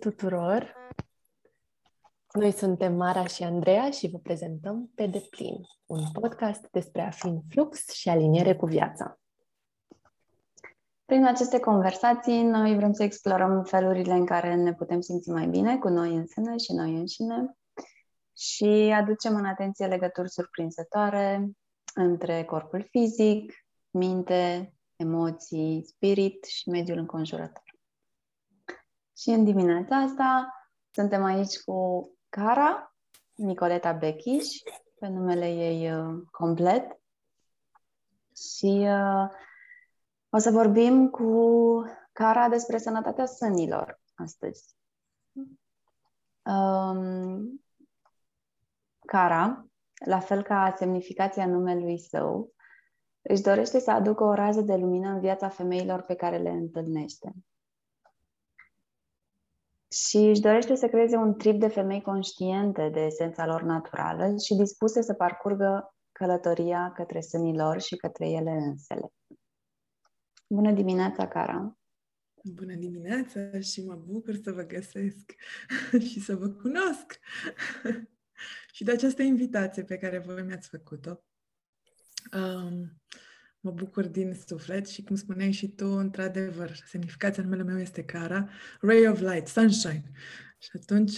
Bun venit tuturor! Noi suntem Mara și Andreea și vă prezentăm Pe deplin, un podcast despre a fi în flux și aliniere cu viața. Prin aceste conversații, noi vrem să explorăm felurile în care ne putem simți mai bine cu noi însene și noi înșine și aducem în atenție legături surprinzătoare între corpul fizic, minte, emoții, spirit și mediul înconjurător. Și în dimineața asta suntem aici cu Cara, Nicoleta Bechiș, pe numele ei uh, complet. Și uh, o să vorbim cu Cara despre sănătatea sânilor astăzi. Um, Cara, la fel ca semnificația numelui său, își dorește să aducă o rază de lumină în viața femeilor pe care le întâlnește și își dorește să creeze un trip de femei conștiente de esența lor naturală și dispuse să parcurgă călătoria către sânii lor și către ele însele. Bună dimineața, Cara! Bună dimineața și mă bucur să vă găsesc și să vă cunosc și de această invitație pe care voi mi-ați făcut-o. Um, Mă bucur din suflet și, cum spuneai și tu, într-adevăr, semnificația numele meu este Cara, Ray of Light, Sunshine. Și atunci,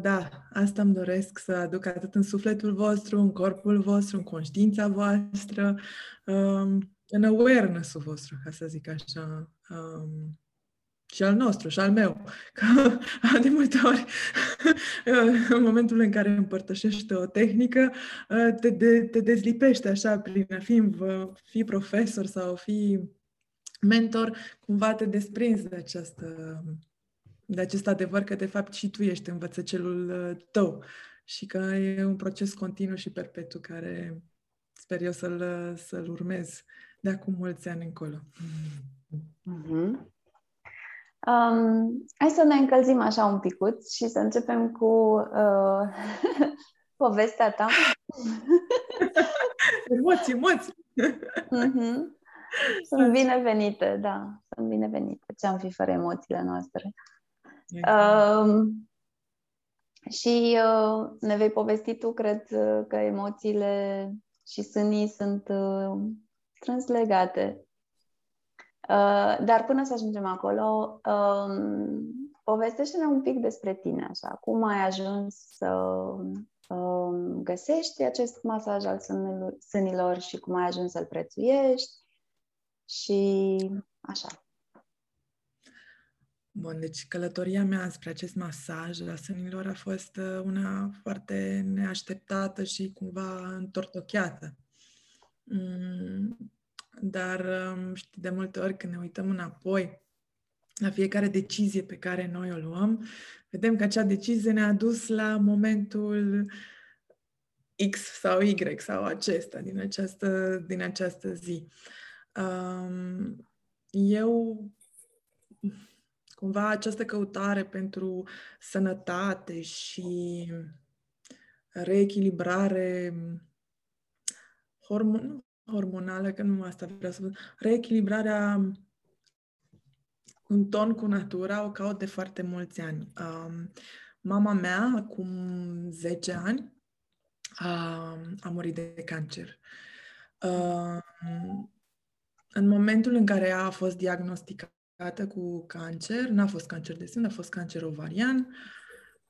da, asta îmi doresc să aduc atât în sufletul vostru, în corpul vostru, în conștiința voastră, um, în awareness-ul vostru, ca să zic așa. Um, și al nostru, și al meu. Că de multe ori, în momentul în care împărtășești o tehnică, te, de, te dezlipește așa prin a fi, fi profesor sau a fi mentor, cumva te desprinzi de această de acest adevăr că de fapt și tu ești învățăcelul uh, tău și că e un proces continuu și perpetu care sper eu să-l, să-l urmez de acum mulți ani încolo. Mm-hmm. Um, hai să ne încălzim așa un picuț și să începem cu uh, povestea ta. emoții, emoții! mm-hmm. Sunt binevenite, da, sunt binevenite. Ce-am fi fără emoțiile noastre? Uh, și uh, ne vei povesti tu, cred că emoțiile și sânii sunt uh, strâns legate. Uh, dar până să ajungem acolo, um, povestește-ne un pic despre tine, așa. Cum ai ajuns să um, găsești acest masaj al sânilor și cum ai ajuns să-l prețuiești și așa. Bun, deci călătoria mea spre acest masaj la sânilor a fost uh, una foarte neașteptată și cumva întortocheată. Mm, dar um, știi, de multe ori când ne uităm înapoi la fiecare decizie pe care noi o luăm, vedem că acea decizie ne-a dus la momentul X sau Y sau acesta din această, din această zi. Um, eu cumva această căutare pentru sănătate și reechilibrare hormon, hormonală, că nu asta vreau să spun, reechilibrarea în ton cu natura o caut de foarte mulți ani. Um, mama mea, acum 10 ani, a, a murit de cancer. Um, în momentul în care ea a fost diagnosticată cu cancer, n-a fost cancer de sân, a fost cancer ovarian,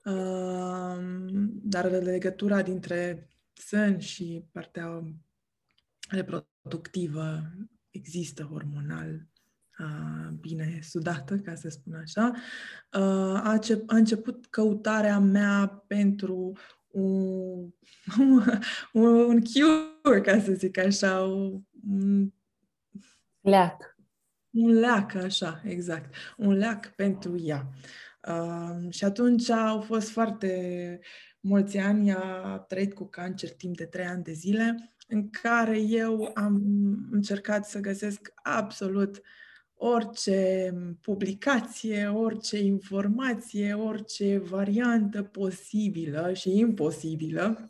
um, dar legătura dintre sân și partea reproductivă există hormonal bine sudată, ca să spun așa, a, a început căutarea mea pentru un, un cure, ca să zic așa, un leac. Un leac, așa, exact. Un leac pentru ea. Uh, și atunci au fost foarte mulți ani, ea a trăit cu cancer timp de trei ani de zile în care eu am încercat să găsesc absolut orice publicație, orice informație, orice variantă posibilă și imposibilă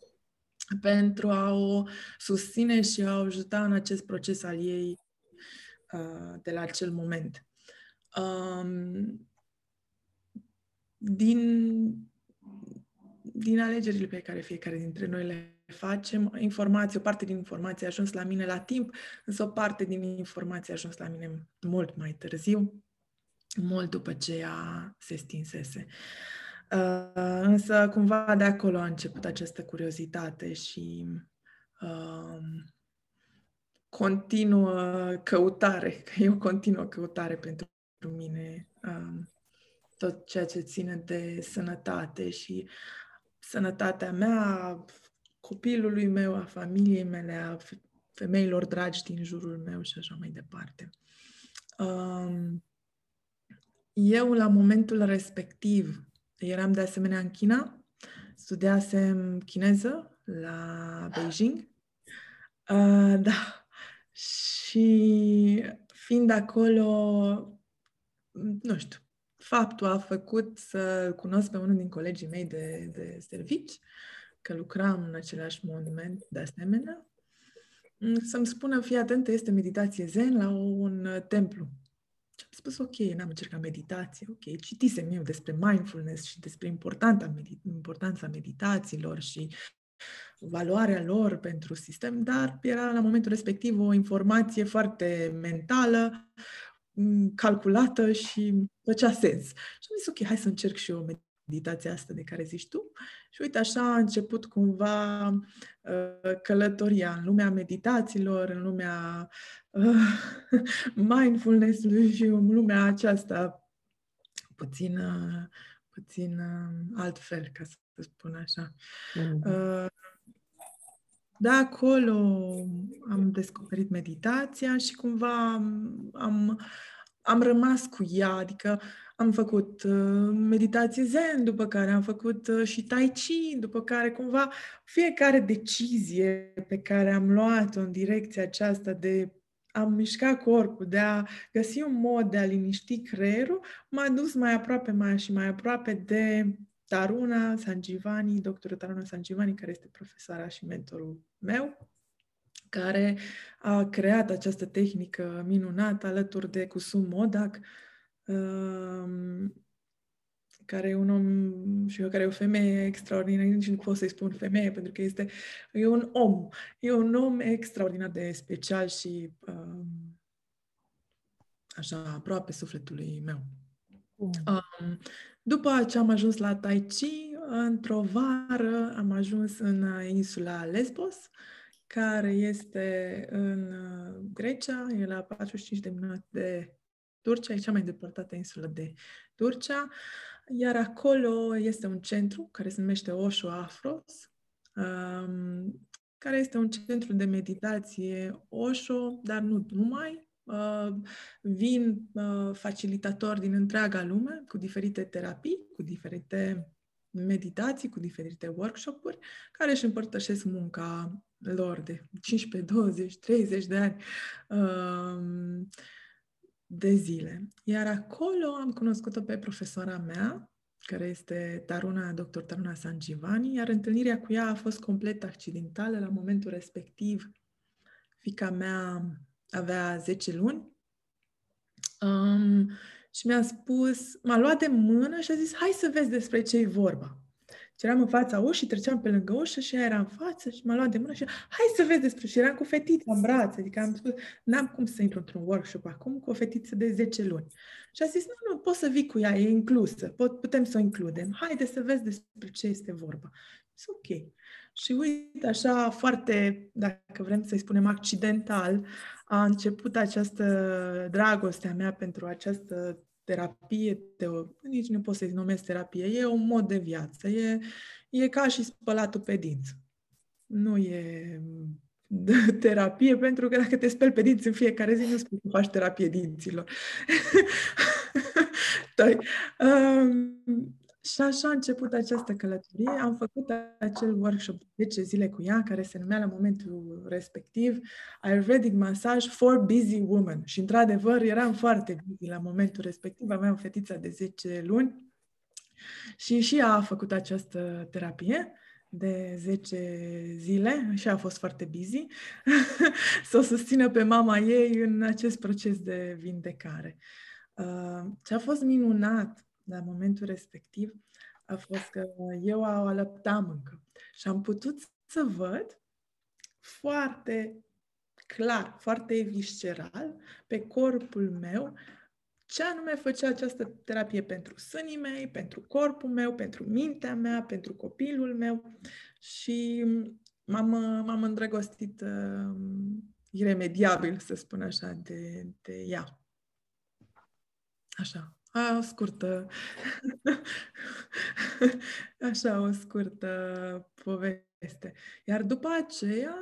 pentru a o susține și a o ajuta în acest proces al ei uh, de la acel moment. Um, din, din alegerile pe care fiecare dintre noi le facem, informație, o parte din informație a ajuns la mine la timp, însă o parte din informație a ajuns la mine mult mai târziu, mult după ce ea se stinsese. Uh, însă, cumva, de acolo a început această curiozitate și uh, continuă căutare, că e o continuă căutare pentru mine, uh, tot ceea ce ține de sănătate și sănătatea mea, copilului meu, a familiei mele, a femeilor dragi din jurul meu și așa mai departe. Um, eu, la momentul respectiv, eram de asemenea în China, studiasem chineză la Beijing. Uh, da. Și fiind acolo, nu știu, faptul a făcut să cunosc pe unul din colegii mei de, de servici, că lucram în același monument de asemenea, să-mi spună, fii atentă, este meditație zen la un templu. Și am spus, ok, n-am încercat meditație, ok, citisem eu despre mindfulness și despre importanța, medit- importanța meditațiilor și valoarea lor pentru sistem, dar era la momentul respectiv o informație foarte mentală, calculată și făcea sens. Și am zis, ok, hai să încerc și eu meditația asta de care zici tu. Și uite, așa a început cumva uh, călătoria în lumea meditațiilor, în lumea uh, mindfulness-ului și în lumea aceasta puțin, uh, puțin uh, altfel, ca să spun așa. Mm-hmm. Uh, de acolo am descoperit meditația și cumva am, am rămas cu ea, adică am făcut uh, meditație zen, după care am făcut uh, și tai chi, după care cumva fiecare decizie pe care am luat-o în direcția aceasta de a mișca corpul, de a găsi un mod de a liniști creierul, m-a dus mai aproape, mai și mai aproape de Taruna Sanjivani, doctorul Taruna Sanjivani, care este profesoara și mentorul meu, care a creat această tehnică minunată alături de Kusum Modak, um, care e un om și care e o femeie extraordinară, nici nu pot să-i spun femeie, pentru că este e un om, e un om extraordinar de special și um, așa aproape sufletului meu. Mm. Um, după ce am ajuns la Tai Chi, într-o vară am ajuns în insula Lesbos, care este în uh, Grecia, e la 45 de minute de Turcia, e cea mai depărtată insulă de Turcia, iar acolo este un centru care se numește Osho Afros, um, care este un centru de meditație Osho, dar nu numai, Uh, vin uh, facilitatori din întreaga lume cu diferite terapii, cu diferite meditații, cu diferite workshop-uri, care își împărtășesc munca lor de 15, 20, 30 de ani. Uh, de zile. Iar acolo am cunoscut-o pe profesora mea, care este Taruna, dr. Taruna Sanjivani, iar întâlnirea cu ea a fost complet accidentală. La momentul respectiv, fica mea avea 10 luni um, și mi-a spus, m-a luat de mână și a zis, hai să vezi despre ce e vorba. Și eram în fața ușii, treceam pe lângă ușă și ea era în față și m-a luat de mână și hai să vezi despre și eram cu fetița în brațe, adică am spus, n-am cum să intru într-un workshop acum cu o fetiță de 10 luni. Și a zis, nu, nu, poți să vii cu ea, e inclusă, pot, putem să o includem, haide să vezi despre ce este vorba. Și ok. Și uite, așa foarte, dacă vrem să-i spunem accidental, a început această dragoste a mea pentru această terapie, teo, nici nu pot să-i numesc terapie, e un mod de viață, e, e ca și spălatul pe dinți. Nu e terapie, pentru că dacă te speli pe dinți în fiecare zi, nu spui că faci terapie dinților. um, și așa a început această călătorie. Am făcut acel workshop de 10 zile cu ea, care se numea la momentul respectiv Ayurvedic Massage for Busy Women. Și, într-adevăr, eram foarte busy la momentul respectiv. Aveam fetița de 10 luni și și ea a făcut această terapie de 10 zile și a fost foarte busy să o susțină pe mama ei în acest proces de vindecare. Uh, ce a fost minunat la momentul respectiv a fost că eu alăptam încă și am putut să văd foarte clar, foarte visceral pe corpul meu ce anume făcea această terapie pentru sânii mei, pentru corpul meu, pentru mintea mea, pentru copilul meu. Și m-am, m-am îndrăgostit uh, iremediabil, să spun așa, de, de ea. Așa, a, o scurtă, așa, o scurtă poveste. Iar după aceea,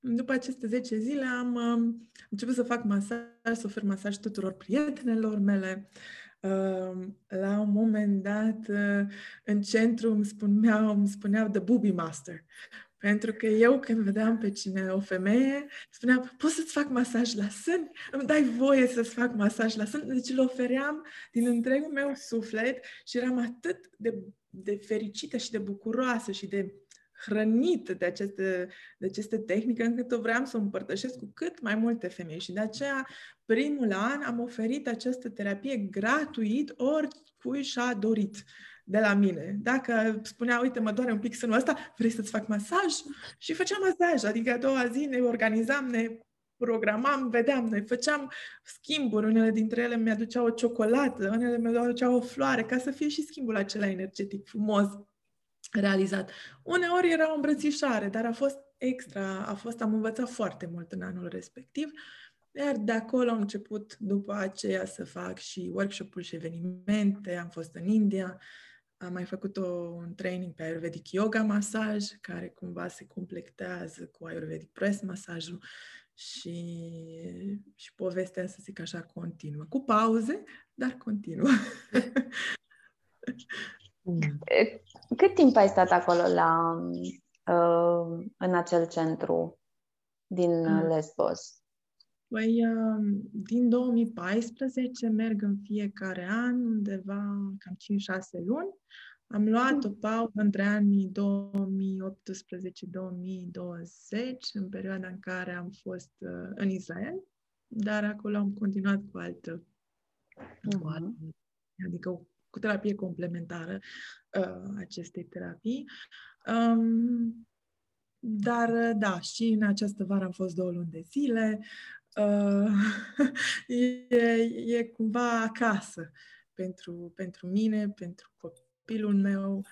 după aceste 10 zile, am uh, început să fac masaj, să ofer masaj tuturor prietenelor mele. Uh, la un moment dat, uh, în centru îmi spuneau, îmi spuneau The Booby Master. Pentru că eu, când vedeam pe cine, o femeie, spuneam, poți să-ți fac masaj la sân? Îmi dai voie să-ți fac masaj la sân? Deci îl ofeream din întregul meu suflet și eram atât de, de fericită și de bucuroasă și de hrănită de aceste, de aceste tehnici încât o vreau să o împărtășesc cu cât mai multe femei. Și de aceea, primul an, am oferit această terapie gratuit oricui și-a dorit de la mine. Dacă spunea, uite, mă doare un pic sânul ăsta, vrei să-ți fac masaj? Și făceam masaj, adică a doua zi ne organizam, ne programam, vedeam, noi făceam schimburi, unele dintre ele mi-aduceau o ciocolată, unele mi-aduceau o floare, ca să fie și schimbul acela energetic frumos realizat. Uneori era o îmbrățișare, dar a fost extra, a fost, am învățat foarte mult în anul respectiv, iar de acolo am început după aceea să fac și workshop-uri și evenimente, am fost în India, am mai făcut o, un training pe Ayurvedic Yoga Masaj, care cumva se completează cu Ayurvedic Press masajul și, și povestea, să zic așa, continuă. Cu pauze, dar continuă. Mm. Cât timp ai stat acolo la, uh, în acel centru din mm. Lesbos? Păi, um, din 2014 merg în fiecare an, undeva cam 5-6 luni. Am luat o pauză între anii 2018-2020, în perioada în care am fost uh, în Israel, dar acolo am continuat cu altă, uh-huh. cu altă adică cu terapie complementară uh, acestei terapii. Um, dar, da, și în această vară am fost două luni de zile. Uh, e, e cumva acasă pentru, pentru mine, pentru copilul meu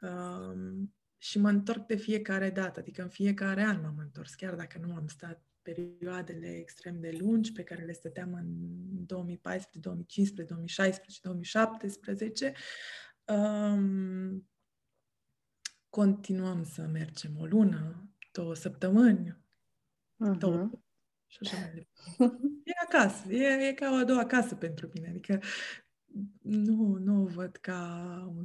um, și mă întorc de fiecare dată, adică în fiecare an m-am întors, chiar dacă nu am stat perioadele extrem de lungi pe care le stăteam în 2014, 2015, 2016, 2017, um, continuăm să mergem o lună, două săptămâni, uh-huh. două și așa mai departe. E acasă, e, e ca o a doua casă pentru mine, adică nu, nu o văd ca un,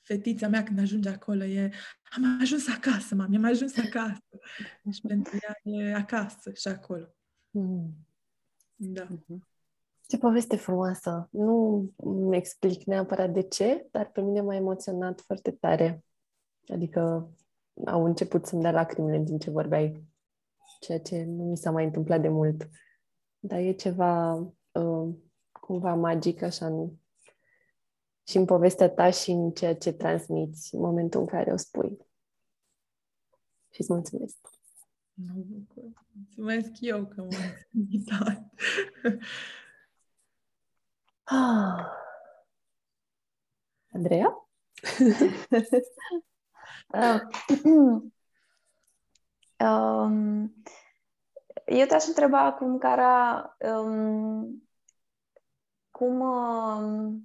fetița mea când ajunge acolo e am ajuns acasă, mami, am ajuns acasă. Și pentru ea e acasă și acolo. Mm. Da. Mm-hmm. Ce poveste frumoasă! Nu îmi explic neapărat de ce, dar pe mine m-a emoționat foarte tare. Adică au început să-mi dea lacrimile în timp ce vorbeai, ceea ce nu mi s-a mai întâmplat de mult. Dar e ceva uh, cumva magic așa în și în povestea ta și în ceea ce transmiți în momentul în care o spui. Și îți mulțumesc. Mă bucur. Mulțumesc eu că m-ați invitat. ah. Andreea? um, eu te-aș întreba acum, Cara, um, cum, um,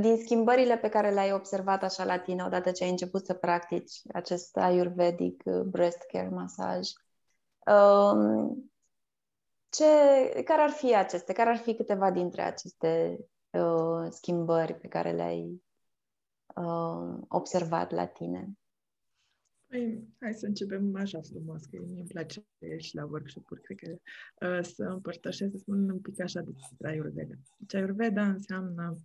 din schimbările pe care le-ai observat așa la tine odată ce ai început să practici acest ayurvedic uh, breast care masaj, um, ce, care ar fi aceste, care ar fi câteva dintre aceste uh, schimbări pe care le-ai uh, observat la tine? Păi, hai să începem așa frumos, că mi îmi place și la workshop-uri, cred că uh, să împărtășesc, să spun un pic așa despre Ayurveda. Deci Ayurveda înseamnă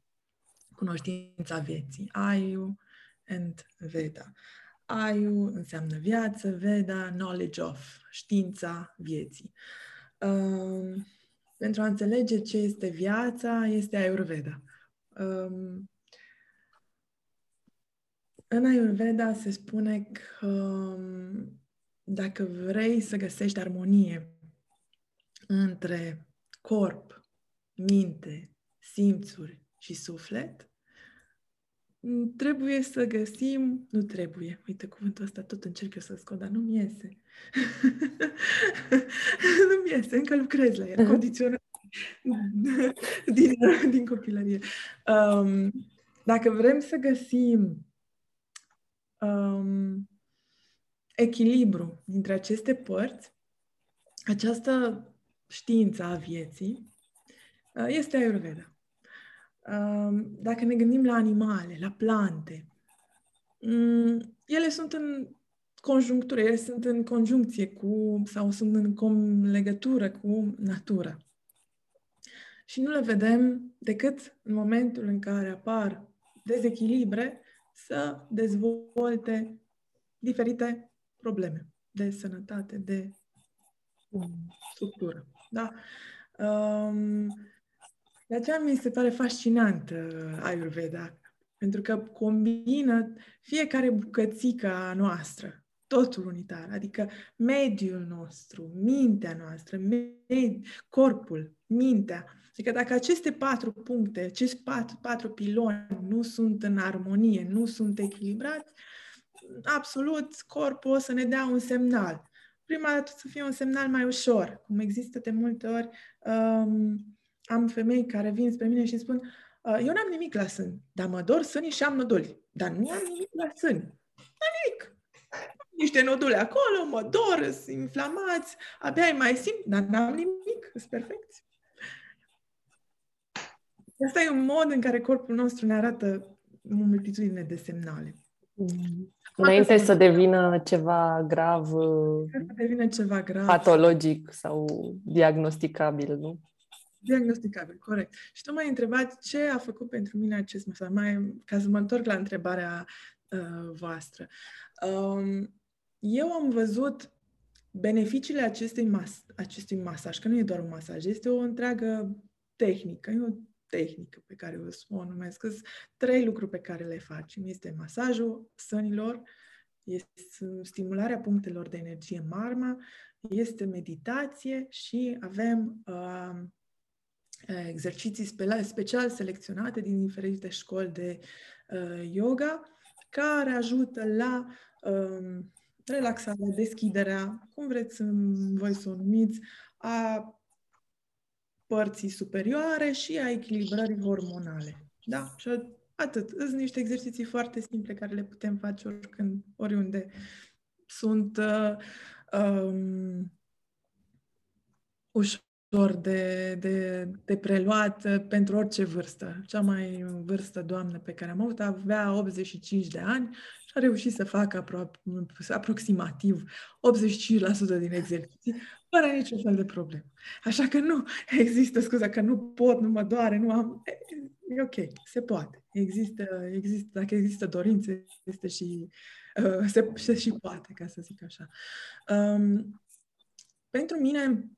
cunoștința vieții. Ayu and Veda. Ayu înseamnă viață, Veda, knowledge of, știința vieții. Um, pentru a înțelege ce este viața, este Ayurveda. Um, în Ayurveda se spune că um, dacă vrei să găsești armonie între corp, minte, simțuri și suflet, trebuie să găsim, nu trebuie, uite cuvântul ăsta tot încerc eu să scot, dar nu-mi iese. nu-mi iese, încă lucrez la el, condiționat din, din copilărie. Um, dacă vrem să găsim um, echilibru dintre aceste părți, această știință a vieții uh, este Ayurveda. Um, dacă ne gândim la animale, la plante, um, ele sunt în conjunctură, ele sunt în conjuncție cu, sau sunt în legătură cu natura. Și nu le vedem decât în momentul în care apar dezechilibre să dezvolte diferite probleme de sănătate, de structură. Da? Um, de aceea mi se pare fascinant uh, Ayurveda, pentru că combină fiecare bucățică a noastră, totul unitar, adică mediul nostru, mintea noastră, med- corpul, mintea. Adică dacă aceste patru puncte, acești patru, patru piloni nu sunt în armonie, nu sunt echilibrați, absolut corpul o să ne dea un semnal. Prima dată să fie un semnal mai ușor, cum există de multe ori. Um, am femei care vin spre mine și îmi spun uh, eu n-am nimic la sân, dar mă dor sânii și am noduli. Dar nu am nimic la sân. N-am nimic. Niște nodule acolo, mă dor, sunt inflamați, abia îi mai simt, dar n-am nimic, sunt perfect. Asta e un mod în care corpul nostru ne arată o multitudine de semnale. Mm. Înainte să devină ceva grav, să devină ceva grav, patologic sau diagnosticabil, nu? Diagnosticabil, corect. Și tu m-ai întrebat ce a făcut pentru mine acest masaj, mai, ca să mă întorc la întrebarea uh, voastră. Um, eu am văzut beneficiile acestui, mas- acestui masaj, că nu e doar un masaj, este o întreagă tehnică, e o tehnică pe care o, o numesc. Sunt trei lucruri pe care le facem. Este masajul sănilor, este stimularea punctelor de energie marma, este meditație și avem uh, exerciții special selecționate din diferite școli de uh, yoga care ajută la uh, relaxarea, deschiderea, cum vreți voi să o numiți, a părții superioare și a echilibrării hormonale. Da? Și atât. Sunt niște exerciții foarte simple care le putem face oricând, oriunde. Sunt uh, um, ușor de, de, de preluat uh, pentru orice vârstă. Cea mai vârstă doamnă pe care am avut avea 85 de ani și a reușit să facă apro- aproximativ 85% din exerciții fără niciun fel de problemă. Așa că nu există scuza că nu pot, nu mă doare, nu am... E ok, se poate. Există, există dacă există dorințe, este și, uh, se, se și poate, ca să zic așa. Um, pentru mine,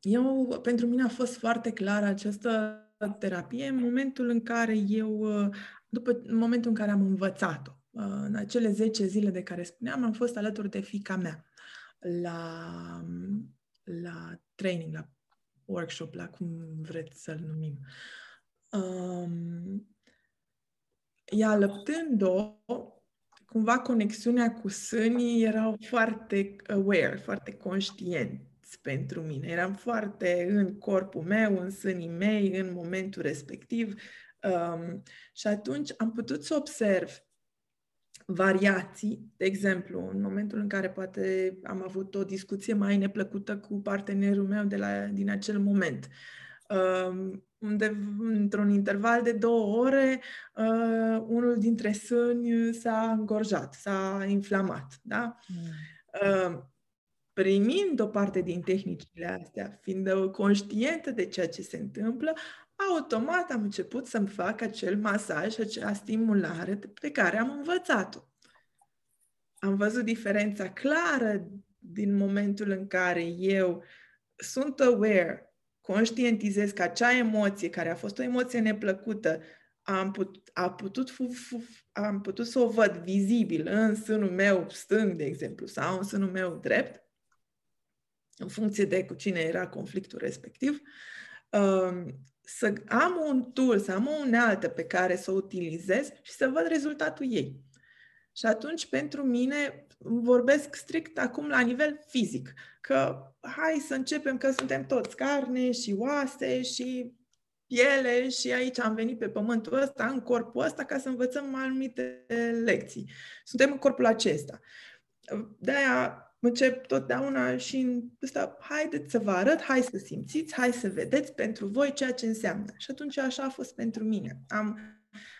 eu, pentru mine a fost foarte clară această terapie în momentul în care eu, uh, după în momentul în care am învățat-o. Uh, în acele 10 zile de care spuneam, am fost alături de fica mea la, la training, la workshop, la cum vreți să-l numim. Um, ea alăptând-o, cumva conexiunea cu sânii erau foarte aware, foarte conștienți pentru mine. Eram foarte în corpul meu, în sânii mei, în momentul respectiv. Um, și atunci am putut să observ variații, de exemplu, în momentul în care poate am avut o discuție mai neplăcută cu partenerul meu de la, din acel moment. Uh, unde, într-un interval de două ore, uh, unul dintre sâni s-a îngorjat, s-a inflamat. Da? Mm. Uh, primind o parte din tehnicile astea, fiind conștientă de ceea ce se întâmplă, automat am început să-mi fac acel masaj, acea stimulare pe care am învățat-o. Am văzut diferența clară din momentul în care eu sunt aware, conștientizez că acea emoție, care a fost o emoție neplăcută, am, put, a putut fu, fu, am putut să o văd vizibil în sânul meu stâng, de exemplu, sau în sânul meu drept, în funcție de cu cine era conflictul respectiv, um, să am un tool, să am o unealtă pe care să o utilizez și să văd rezultatul ei. Și atunci, pentru mine, vorbesc strict acum la nivel fizic, că hai să începem că suntem toți carne și oase și piele și aici am venit pe pământul ăsta, în corpul ăsta, ca să învățăm anumite lecții. Suntem în corpul acesta. De-aia încep totdeauna și în ăsta, haideți să vă arăt, hai să simțiți, hai să vedeți pentru voi ceea ce înseamnă. Și atunci așa a fost pentru mine. Am,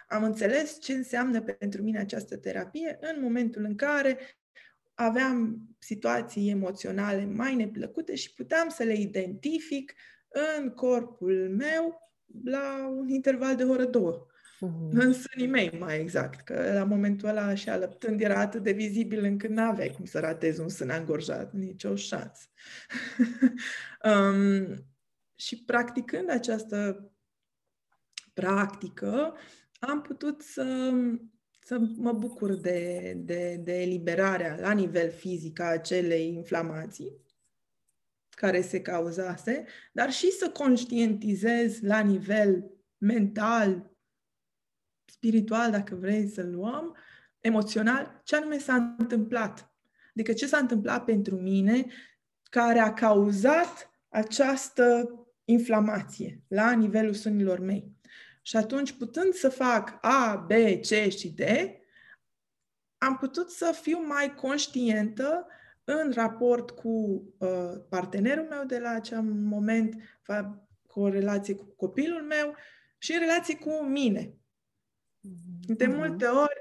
am înțeles ce înseamnă pentru mine această terapie în momentul în care aveam situații emoționale mai neplăcute și puteam să le identific în corpul meu la un interval de oră două. Uh-huh. În sânii mei, mai exact. Că la momentul ăla și alăptând era atât de vizibil încât n-aveai cum să ratezi un sân angorjat. Nicio șansă. um, și practicând această practică, am putut să, să mă bucur de, de, de eliberarea la nivel fizic a acelei inflamații care se cauzase, dar și să conștientizez la nivel mental, spiritual, dacă vrei să luăm, emoțional, ce anume s-a întâmplat. Adică ce s-a întâmplat pentru mine care a cauzat această inflamație la nivelul sânilor mei. Și atunci, putând să fac A, B, C și D, am putut să fiu mai conștientă în raport cu uh, partenerul meu de la acel moment, cu o relație cu copilul meu și în relație cu mine. De mhm. multe ori,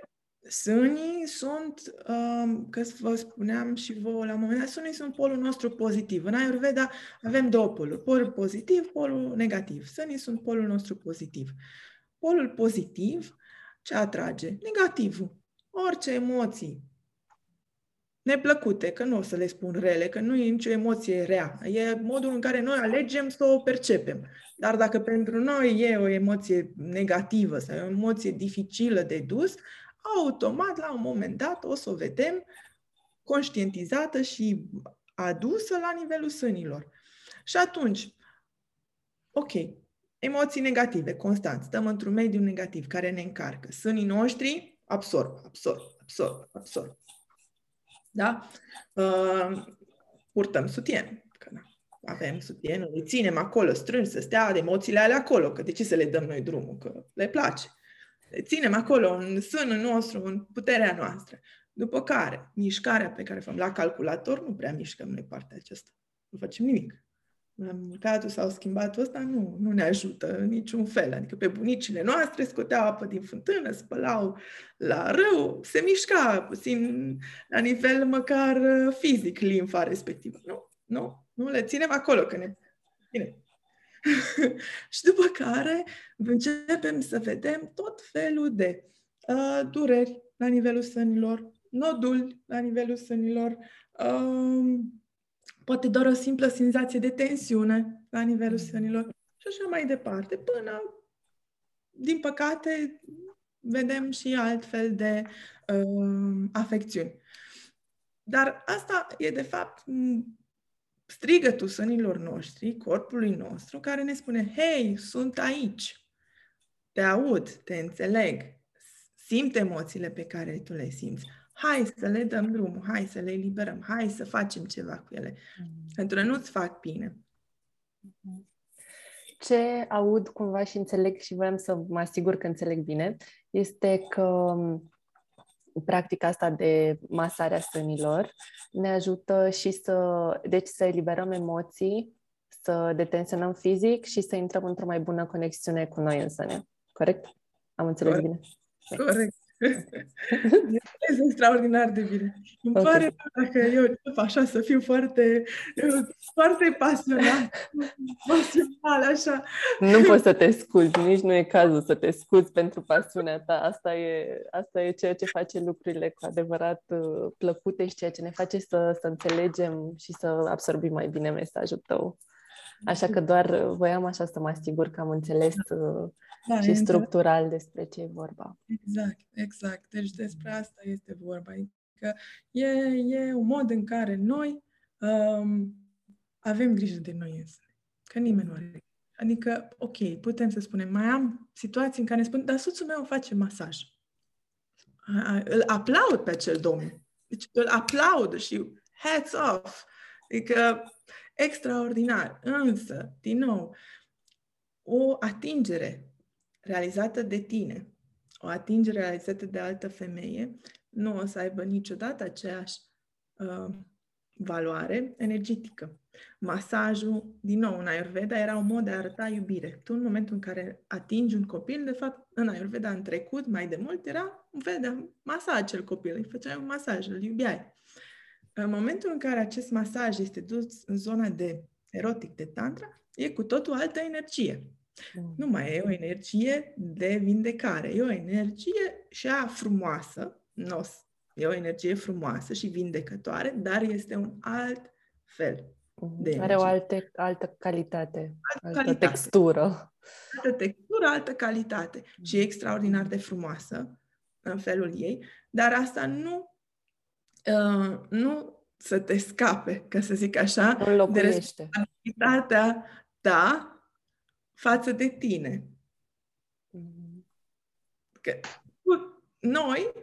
sânii sunt, um, că vă spuneam și vă la un moment dat, sânii sunt polul nostru pozitiv. În Ayurveda avem două poluri, polul pozitiv, polul negativ. Sânii sunt polul nostru pozitiv. Polul pozitiv ce atrage? Negativul. Orice emoții neplăcute, că nu o să le spun rele, că nu e nicio emoție rea. E modul în care noi alegem să o percepem. Dar dacă pentru noi e o emoție negativă sau o emoție dificilă de dus, automat, la un moment dat, o să o vedem conștientizată și adusă la nivelul sânilor. Și atunci, ok, emoții negative, constant, stăm într-un mediu negativ care ne încarcă. Sânii noștri absorb, absorb, absorb, absorb. Da? Uh, purtăm sutien. Că na, avem sutienul, îi ținem acolo strâns să stea de emoțiile alea acolo, că de ce să le dăm noi drumul? Că le place. Le ținem acolo în sânul nostru, în puterea noastră. După care, mișcarea pe care o facem la calculator, nu prea mișcăm noi partea aceasta. Nu facem nimic mâncatul sau schimbatul ăsta nu, nu ne ajută în niciun fel. Adică pe bunicile noastre scoteau apă din fântână, spălau la râu, se mișca puțin la nivel măcar uh, fizic limfa respectivă. Nu, nu, nu le ținem acolo, că ne... Bine. și după care începem să vedem tot felul de uh, dureri la nivelul sânilor, noduli la nivelul sânilor, uh, poate doar o simplă senzație de tensiune la nivelul mm. sânilor și așa mai departe, până, din păcate, vedem și altfel de uh, afecțiuni. Dar asta e, de fapt, strigătul sânilor noștri, corpului nostru, care ne spune, hei, sunt aici, te aud, te înțeleg, simt emoțiile pe care tu le simți hai să le dăm drumul, hai să le eliberăm, hai să facem ceva cu ele, mm-hmm. pentru că nu-ți fac bine. Mm-hmm. Ce aud cumva și înțeleg și vreau să mă asigur că înțeleg bine, este că mm, practica asta de masarea sânilor ne ajută și să, deci să eliberăm emoții, să detenționăm fizic și să intrăm într-o mai bună conexiune cu noi însăne. Corect? Am înțeles Corect. bine? Corect. este extraordinar de bine. Îmi okay. pare dacă eu încep așa să fiu foarte, foarte pasionat, pasional, așa. Nu poți să te scuzi, nici nu e cazul să te scuzi pentru pasiunea ta. Asta e, asta e ceea ce face lucrurile cu adevărat uh, plăcute și ceea ce ne face să, să înțelegem și să absorbim mai bine mesajul tău. Așa că doar voiam așa să mă asigur că am înțeles uh, da, și structural despre ce e vorba. Exact, exact. Deci despre asta este vorba. Adică e, e un mod în care noi um, avem grijă de noi însă. Că nimeni nu are. Adică, ok, putem să spunem, mai am situații în care spun, dar soțul meu face masaj. Îl aplaud pe acel domn. Deci îl aplaud și hats off. Adică, extraordinar. Însă, din nou, o atingere realizată de tine, o atingere realizată de altă femeie, nu o să aibă niciodată aceeași uh, valoare energetică. Masajul, din nou, în Ayurveda era un mod de a arăta iubire. Tu, în momentul în care atingi un copil, de fapt, în Ayurveda, în trecut, mai de mult, era un fel de masaj acel copil. Îi făceai un masaj, îl iubeai. În momentul în care acest masaj este dus în zona de erotic, de tantra, e cu totul altă energie. Mm. Nu mai e o energie de vindecare, e o energie și a frumoasă, nos, e o energie frumoasă și vindecătoare, dar este un alt fel de energie. Are o alte, altă calitate, altă, altă calitate. textură. Altă textură, altă calitate. Mm. Și e extraordinar de frumoasă în felul ei, dar asta nu uh, nu să te scape, ca să zic așa, de responsabilitatea ta față de tine. Mm-hmm. Că noi,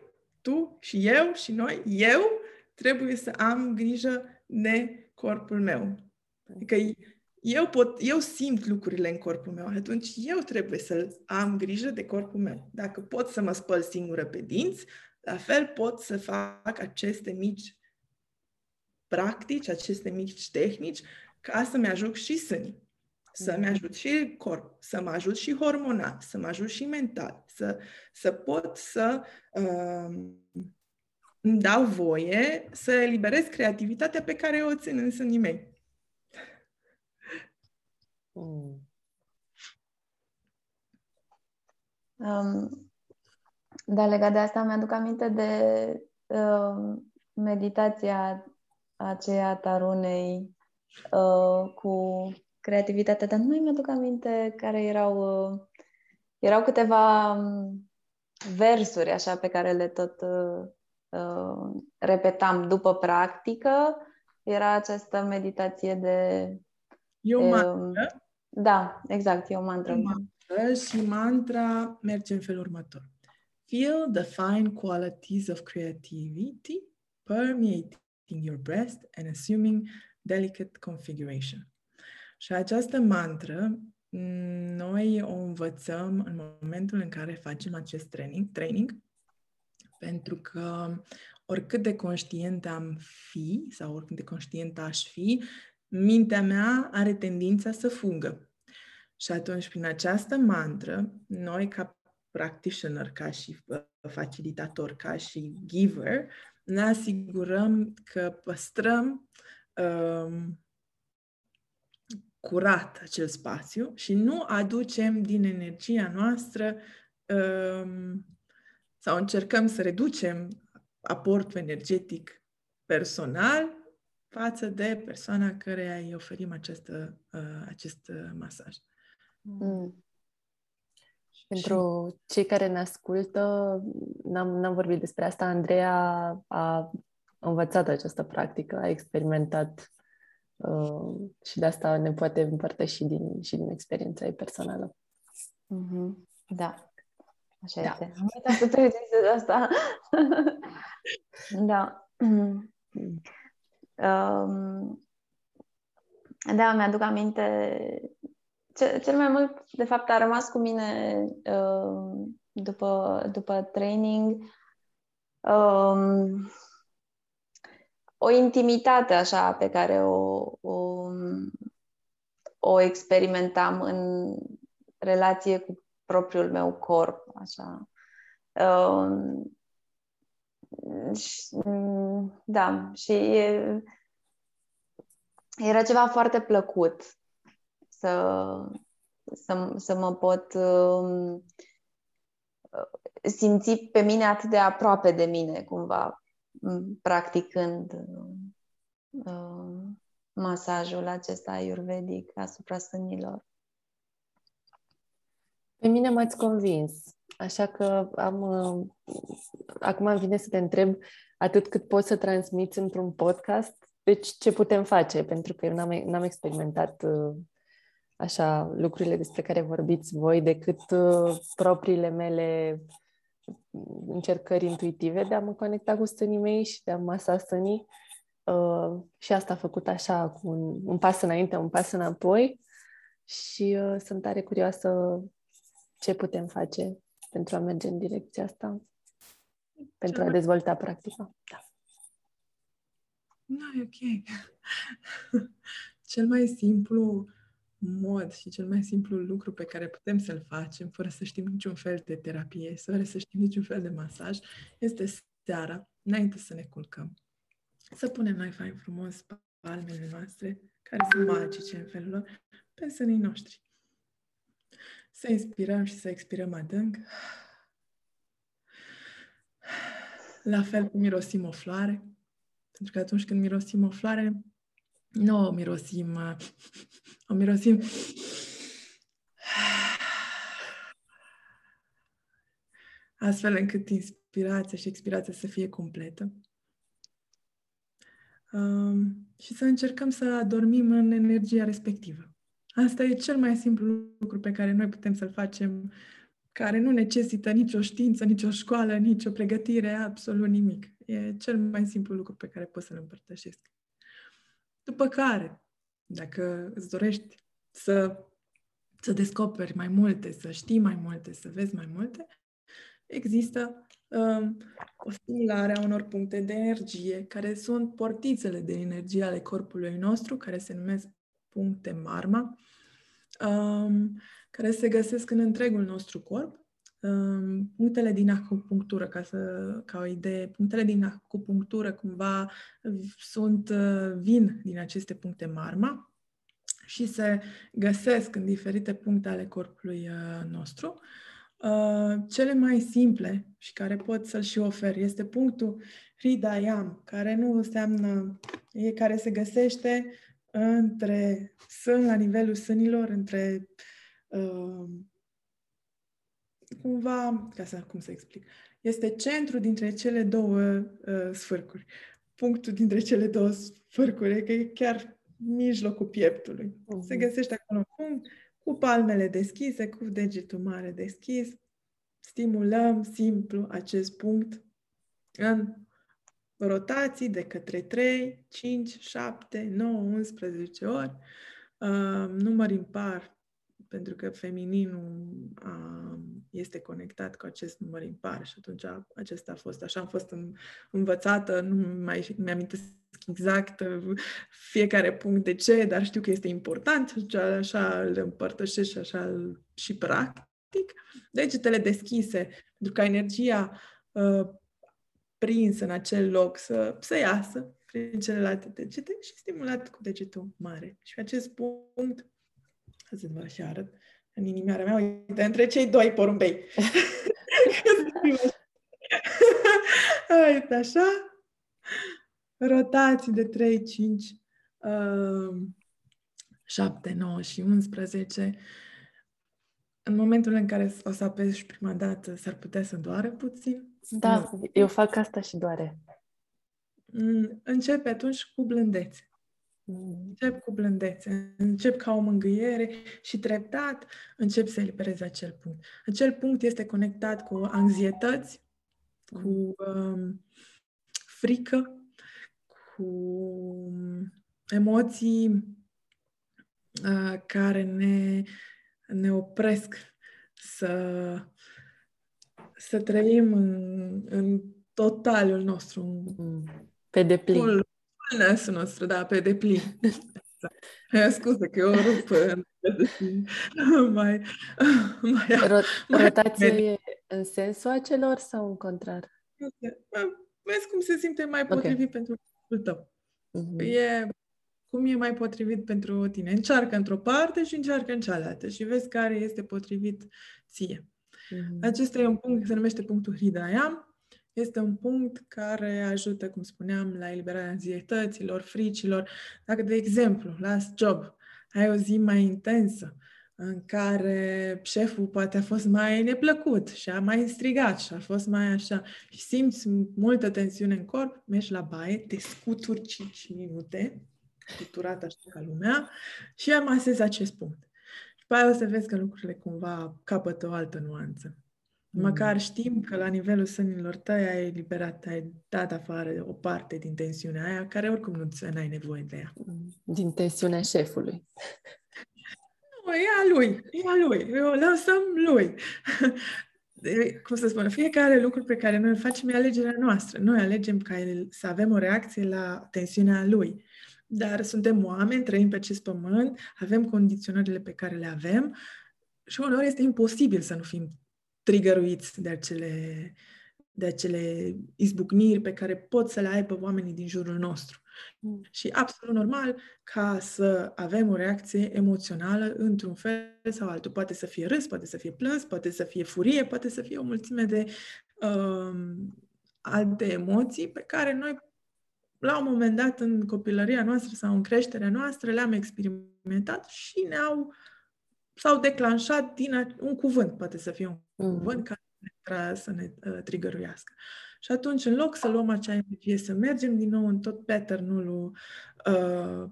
tu și eu și noi, eu trebuie să am grijă de corpul meu. Adică eu pot, eu simt lucrurile în corpul meu, atunci eu trebuie să am grijă de corpul meu. Dacă pot să mă spăl singură pe dinți, la fel pot să fac aceste mici practici, aceste mici tehnici, ca să-mi ajut și sânii, să-mi mm. ajut și corp, să mă ajut și hormonal, să mă ajut și mental, să, să pot să uh, îmi dau voie să eliberez creativitatea pe care o țin în sânii mei. Mm. Um, da, legat de asta mi-aduc aminte de uh, meditația aceea tarunei uh, cu creativitatea, dar nu mai mi-aduc aminte care erau uh, erau câteva um, versuri așa pe care le tot uh, uh, repetam după practică. Era această meditație de eu um, mantra. Da, exact, e o mantra. mantra și mantra merge în felul următor. Feel the fine qualities of creativity permeating your breast and assuming delicate configuration. Și această mantră noi o învățăm în momentul în care facem acest training, training pentru că oricât de conștient am fi sau oricât de conștient aș fi, mintea mea are tendința să fugă. Și atunci, prin această mantră, noi ca practitioner, ca și uh, facilitator, ca și giver, ne asigurăm că păstrăm um, curat acel spațiu și nu aducem din energia noastră um, sau încercăm să reducem aportul energetic personal față de persoana care îi oferim această, uh, acest uh, masaj. Mm. Pentru cei care ne ascultă, n-am, n-am vorbit despre asta, Andreea a învățat această practică, a experimentat uh, și de asta ne poate împărtăși din, și din experiența ei personală. Mm-hmm. Da, așa da. este. Am uitat să te de asta. da. Mm. Um, da, mi-aduc aminte cel mai mult, de fapt, a rămas cu mine uh, după, după training um, o intimitate așa pe care o, o, o experimentam în relație cu propriul meu corp, așa. Um, și, da, și e, era ceva foarte plăcut să, să, să mă pot uh, simți pe mine atât de aproape de mine, cumva, practicând uh, masajul acesta ayurvedic asupra sânilor? Pe mine m-ați convins. Așa că am, uh, acum îmi vine să te întreb atât cât poți să transmiți într-un podcast, deci ce putem face? Pentru că eu n-am, n-am experimentat uh, așa lucrurile despre care vorbiți voi decât uh, propriile mele încercări intuitive de a mă conecta cu stânii mei și de a masa stânii. Uh, și asta a făcut așa cu un, un pas înainte, un pas înapoi și uh, sunt tare curioasă ce putem face pentru a merge în direcția asta, pentru a dezvolta practica. Da. Nu, e ok. Cel mai simplu mod și cel mai simplu lucru pe care putem să-l facem fără să știm niciun fel de terapie, fără să știm niciun fel de masaj, este seara, înainte să ne culcăm. Să punem noi fain frumos palmele noastre, care sunt magice în felul lor, pe sânii noștri. Să inspirăm și să expirăm adânc. La fel cum mirosim o floare, pentru că atunci când mirosim o floare, nu o mirosim, o mirosim astfel încât inspirația și expirația să fie completă. Um, și să încercăm să adormim în energia respectivă. Asta e cel mai simplu lucru pe care noi putem să-l facem, care nu necesită nicio știință, nicio școală, nicio pregătire, absolut nimic. E cel mai simplu lucru pe care pot să-l împărtășesc. După care, dacă îți dorești să, să descoperi mai multe, să știi mai multe, să vezi mai multe, există um, o stimulare a unor puncte de energie, care sunt portițele de energie ale corpului nostru, care se numesc puncte marma, um, care se găsesc în întregul nostru corp punctele din acupunctură, ca, să, ca o idee, punctele din acupunctură cumva sunt, uh, vin din aceste puncte marma și se găsesc în diferite puncte ale corpului uh, nostru. Uh, cele mai simple și care pot să-l și ofer este punctul Hridayam, care nu înseamnă, e care se găsește între sân, la nivelul sânilor, între uh, cumva, ca să, cum să explic, este centru dintre cele două uh, sfârcuri. Punctul dintre cele două sfârcuri, că e chiar mijlocul pieptului. Uh-huh. Se găsește acolo un punct cu palmele deschise, cu degetul mare deschis. Stimulăm simplu acest punct în rotații de către 3, 5, 7, 9, 11 ori. Uh, număr impar pentru că femininul a, este conectat cu acest număr impar și atunci a, acesta a fost, așa am fost în, învățată, nu mai mi-am exact uh, fiecare punct de ce, dar știu că este important și așa îl împărtășesc și așa îl, și practic. Degetele deschise, pentru ca energia uh, prinsă în acel loc să, să iasă prin celelalte degete și stimulat cu degetul mare. Și acest punct să vă și arăt în inimioara mea, uite, între cei doi porumbei. uite, așa. Rotații de 3, 5, uh, 7, 9 și 11. În momentul în care o să apeși prima dată, s-ar putea să doară puțin. Da, nu. eu fac asta și doare. Mm, începe atunci cu blândețe. Încep cu blândețe, încep ca o mângâiere și treptat încep să eliberezi acel punct. Acel punct este conectat cu anxietăți, cu um, frică, cu emoții uh, care ne, ne opresc să, să trăim în, în totalul nostru. Pe deplin nasul nostru, da, pe deplin. Scuze că eu rup mai, mai, Rot- mai Rotația e în sensul acelor sau în contrar? Vezi cum se simte mai potrivit okay. pentru corpul tău. Uh-huh. E cum e mai potrivit pentru tine. Încearcă într-o parte și încearcă în cealaltă și vezi care este potrivit ție. Uh-huh. Acesta e un punct care se numește punctul Hridayam este un punct care ajută, cum spuneam, la eliberarea anxietăților, fricilor. Dacă, de exemplu, la job ai o zi mai intensă, în care șeful poate a fost mai neplăcut și a mai strigat și a fost mai așa și simți multă tensiune în corp, mergi la baie, te scuturi 5 minute, scuturat așa ca lumea, și amasezi acest punct. Și pe aia o să vezi că lucrurile cumva capătă o altă nuanță. Mm. Măcar știm că la nivelul sânilor tăi ai eliberat, ai dat afară o parte din tensiunea aia, care oricum nu ți ai nevoie de ea. Din tensiunea șefului. Nu, e a lui, e a lui, o lăsăm lui. cum să spun, fiecare lucru pe care noi îl facem e alegerea noastră. Noi alegem ca el, să avem o reacție la tensiunea lui. Dar suntem oameni, trăim pe acest pământ, avem condiționările pe care le avem și uneori este imposibil să nu fim trigăruiți de acele, de acele izbucniri pe care pot să le aibă oamenii din jurul nostru. Mm. Și absolut normal ca să avem o reacție emoțională într-un fel sau altul. Poate să fie râs, poate să fie plâns, poate să fie furie, poate să fie o mulțime de um, alte emoții pe care noi la un moment dat în copilăria noastră sau în creșterea noastră le-am experimentat și ne-au s-au declanșat din un cuvânt, poate să fie un mm. cuvânt care ne să ne uh, trigăruiască. Și atunci, în loc să luăm acea energie, să mergem din nou în tot pattern-ul uh,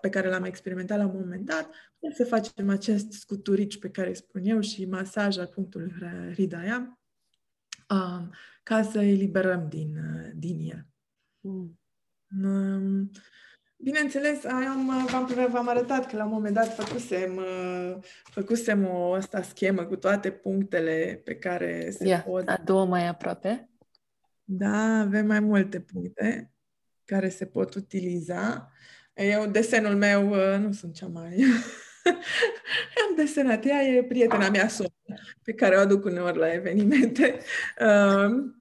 pe care l-am experimentat la un moment dat, să facem acest scuturici pe care spun eu și masaj al punctului Hridaya uh, ca să eliberăm din, uh, din el. Mm. Um, Bineînțeles, am, v-am, v-am arătat că la un moment dat făcusem, uh, făcusem o asta schemă cu toate punctele pe care se Ia, pot... a două mai aproape. Da, avem mai multe puncte care se pot utiliza. Eu, desenul meu, uh, nu sunt cea mai... am desenat. Ea e prietena mea, Sonia, pe care o aduc uneori la evenimente. Uh,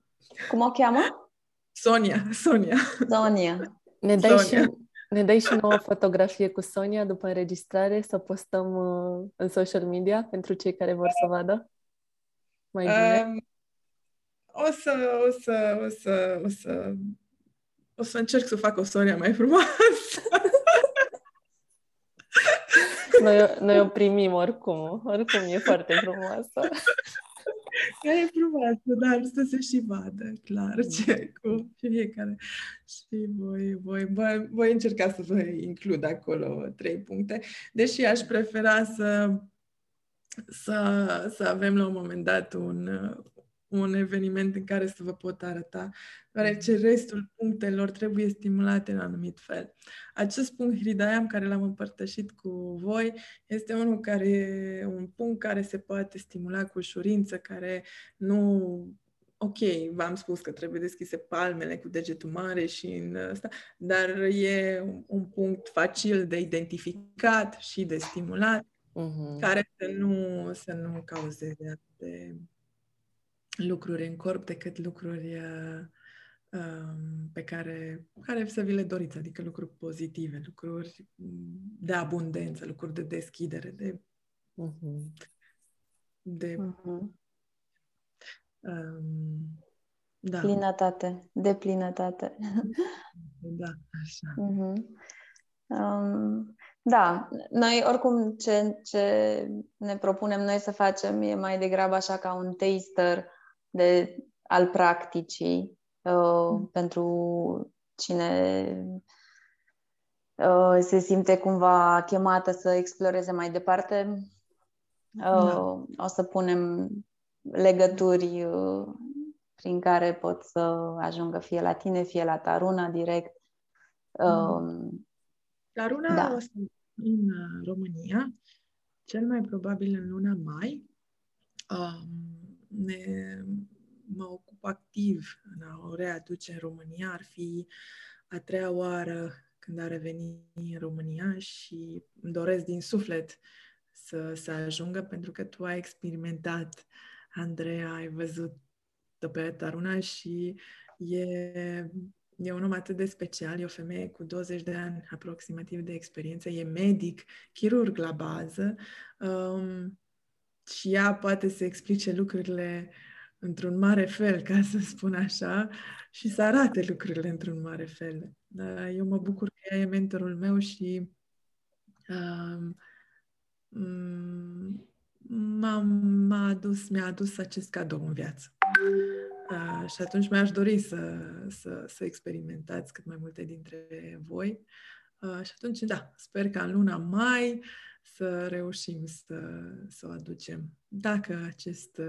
Cum o cheamă? Sonia, Sonia. Sonia. Ne dai Sonia. și ne dai și nouă fotografie cu Sonia după înregistrare să postăm uh, în social media pentru cei care vor să vadă? Mai bine? Um, o să, o să, o să, o să, o să încerc să fac o Sonia mai frumoasă. Noi, noi o primim oricum. Oricum e foarte frumoasă. Ea e frumoasă, dar să se și vadă, clar, mm. ce cu fiecare. Și voi, voi, voi, voi încerca să vă includ acolo trei puncte, deși aș prefera să, să, să avem la un moment dat un, un eveniment în care să vă pot arăta, deoarece mm. restul punctelor trebuie stimulate în anumit fel. Acest punct Hridayam care l-am împărtășit cu voi este unul care, un punct care se poate stimula cu ușurință, care nu ok, v-am spus că trebuie deschise palmele cu degetul mare și în asta, dar e un, un punct facil de identificat și de stimulat, uh-huh. care să nu, să nu cauzeze de lucruri în corp decât lucruri uh, um, pe care, care să vi le doriți, adică lucruri pozitive, lucruri de abundență, lucruri de deschidere, de... Uh-huh. de uh-huh. Um, da. Plinătate, de plinătate. Da, așa. Uh-huh. Um, da, noi oricum ce, ce ne propunem noi să facem e mai degrabă așa ca un taster de, al practicii uh, mm. pentru cine uh, se simte cumva chemată să exploreze mai departe. Uh, da. O să punem legături uh, prin care pot să ajungă fie la tine, fie la Taruna direct. Uh, Taruna da. o să în România, cel mai probabil în luna mai. Um, ne, mă ocup activ în a o readuce în România. Ar fi a treia oară când a reveni în România și îmi doresc din suflet să, să ajungă pentru că tu ai experimentat, Andreea, ai văzut pe Taruna și e, e un om atât de special, e o femeie cu 20 de ani aproximativ de experiență, e medic, chirurg la bază um, și ea poate să explice lucrurile într-un mare fel, ca să spun așa, și să arate lucrurile într-un mare fel. Eu mă bucur că ea e mentorul meu și uh, m-a, m-a adus, mi-a adus acest cadou în viață. Uh, și atunci mi-aș dori să, să, să experimentați cât mai multe dintre voi. Uh, și atunci, da, sper că în luna mai să reușim să, să o aducem. Dacă acest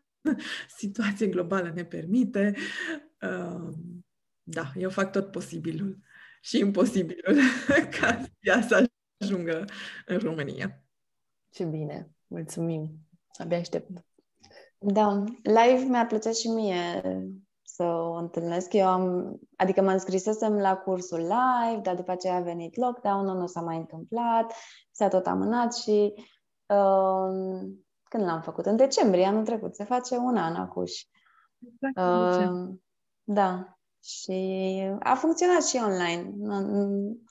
situație globală ne permite, uh, da, eu fac tot posibilul și imposibilul ca ea să ajungă în România. Ce bine! Mulțumim! Abia aștept! Da, live mi-ar plăcea și mie să o întâlnesc. Eu am, adică mă înscrisesem la cursul live, dar după aceea a venit lockdown-ul, nu s-a mai întâmplat, s-a tot amânat și uh, când l-am făcut? În decembrie anul trecut, se face un an acuși. Exact, uh, da, și a funcționat și online.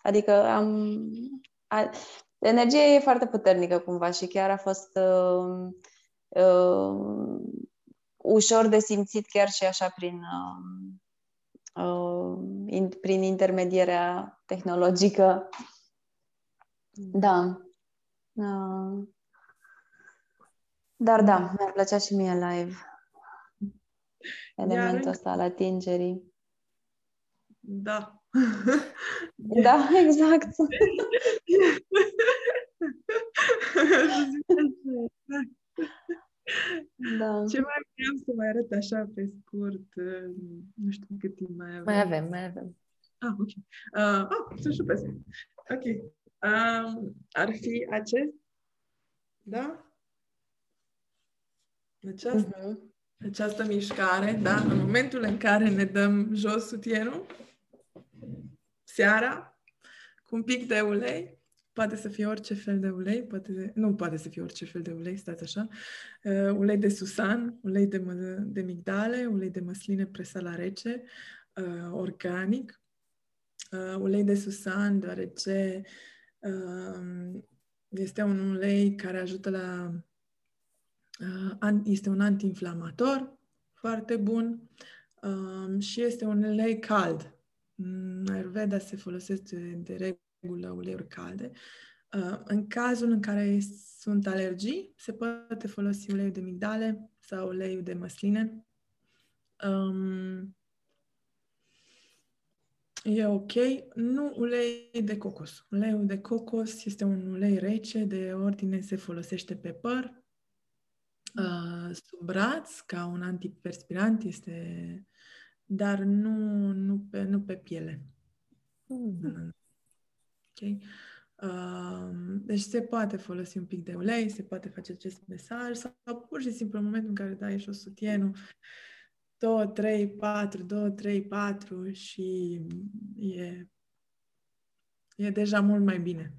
Adică am... A, energia e foarte puternică cumva și chiar a fost uh, uh, ușor de simțit chiar și așa prin, uh, uh, in, prin intermedierea tehnologică. Da. Uh, dar da, mi-ar plăcea și mie live. Elementul Iar... ăsta al atingerii. Da. da, exact. da. Ce mai vreau să mai arăt așa pe scurt? Nu știu cât timp mai avem. Mai avem, mai avem. Ah, ok. Uh, ah, sunt și pe scurt. Ok. Um, ar fi acest? Da? Această, uh-huh. această mișcare, da? În momentul în care ne dăm jos sutienul, seara, cu un pic de ulei, poate să fie orice fel de ulei, poate de, nu poate să fie orice fel de ulei, stați așa, uh, ulei de susan, ulei de, mă, de migdale, ulei de măsline presat la rece, uh, organic, uh, ulei de susan, deoarece uh, este un ulei care ajută la uh, este un antiinflamator foarte bun uh, și este un ulei cald. În Ayurveda se folosește de regulă uleiuri calde. Uh, în cazul în care sunt alergii, se poate folosi uleiul de migdale sau uleiul de măsline. Um, e ok. Nu ulei de cocos. Uleiul de cocos este un ulei rece, de ordine se folosește pe păr. Uh, sub braț, ca un antiperspirant, este dar nu, nu, pe, nu pe piele. Mm-hmm. Ok? Uh, deci se poate folosi un pic de ulei, se poate face acest mesaj sau pur și simplu în momentul în care dai și o sutienul 2, 3, 4, 2, 3, 4 și e, e deja mult mai bine.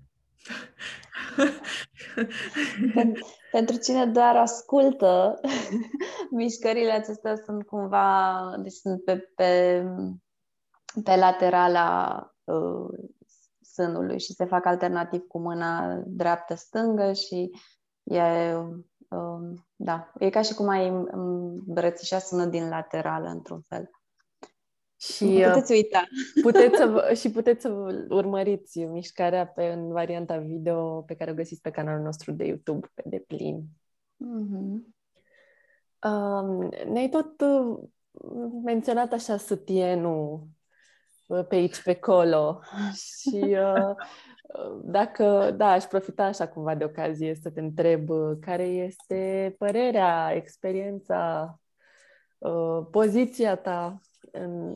Pentru cine doar ascultă, mișcările acestea sunt cumva, deci sunt pe, pe, pe laterala uh, sânului și se fac alternativ cu mâna dreaptă-stângă și e, uh, da, e ca și cum ai îmbrățișa sânul din laterală, într-un fel. Și uh, puteți uita. Puteți să vă, și puteți să urmăriți mișcarea pe, în varianta video pe care o găsiți pe canalul nostru de YouTube pe deplin. Mm-hmm. Um, ne-ai tot uh, menționat așa sutienul uh, pe aici, pe acolo și uh, dacă, da, aș profita așa cumva de ocazie să te întreb uh, care este părerea, experiența, uh, poziția ta în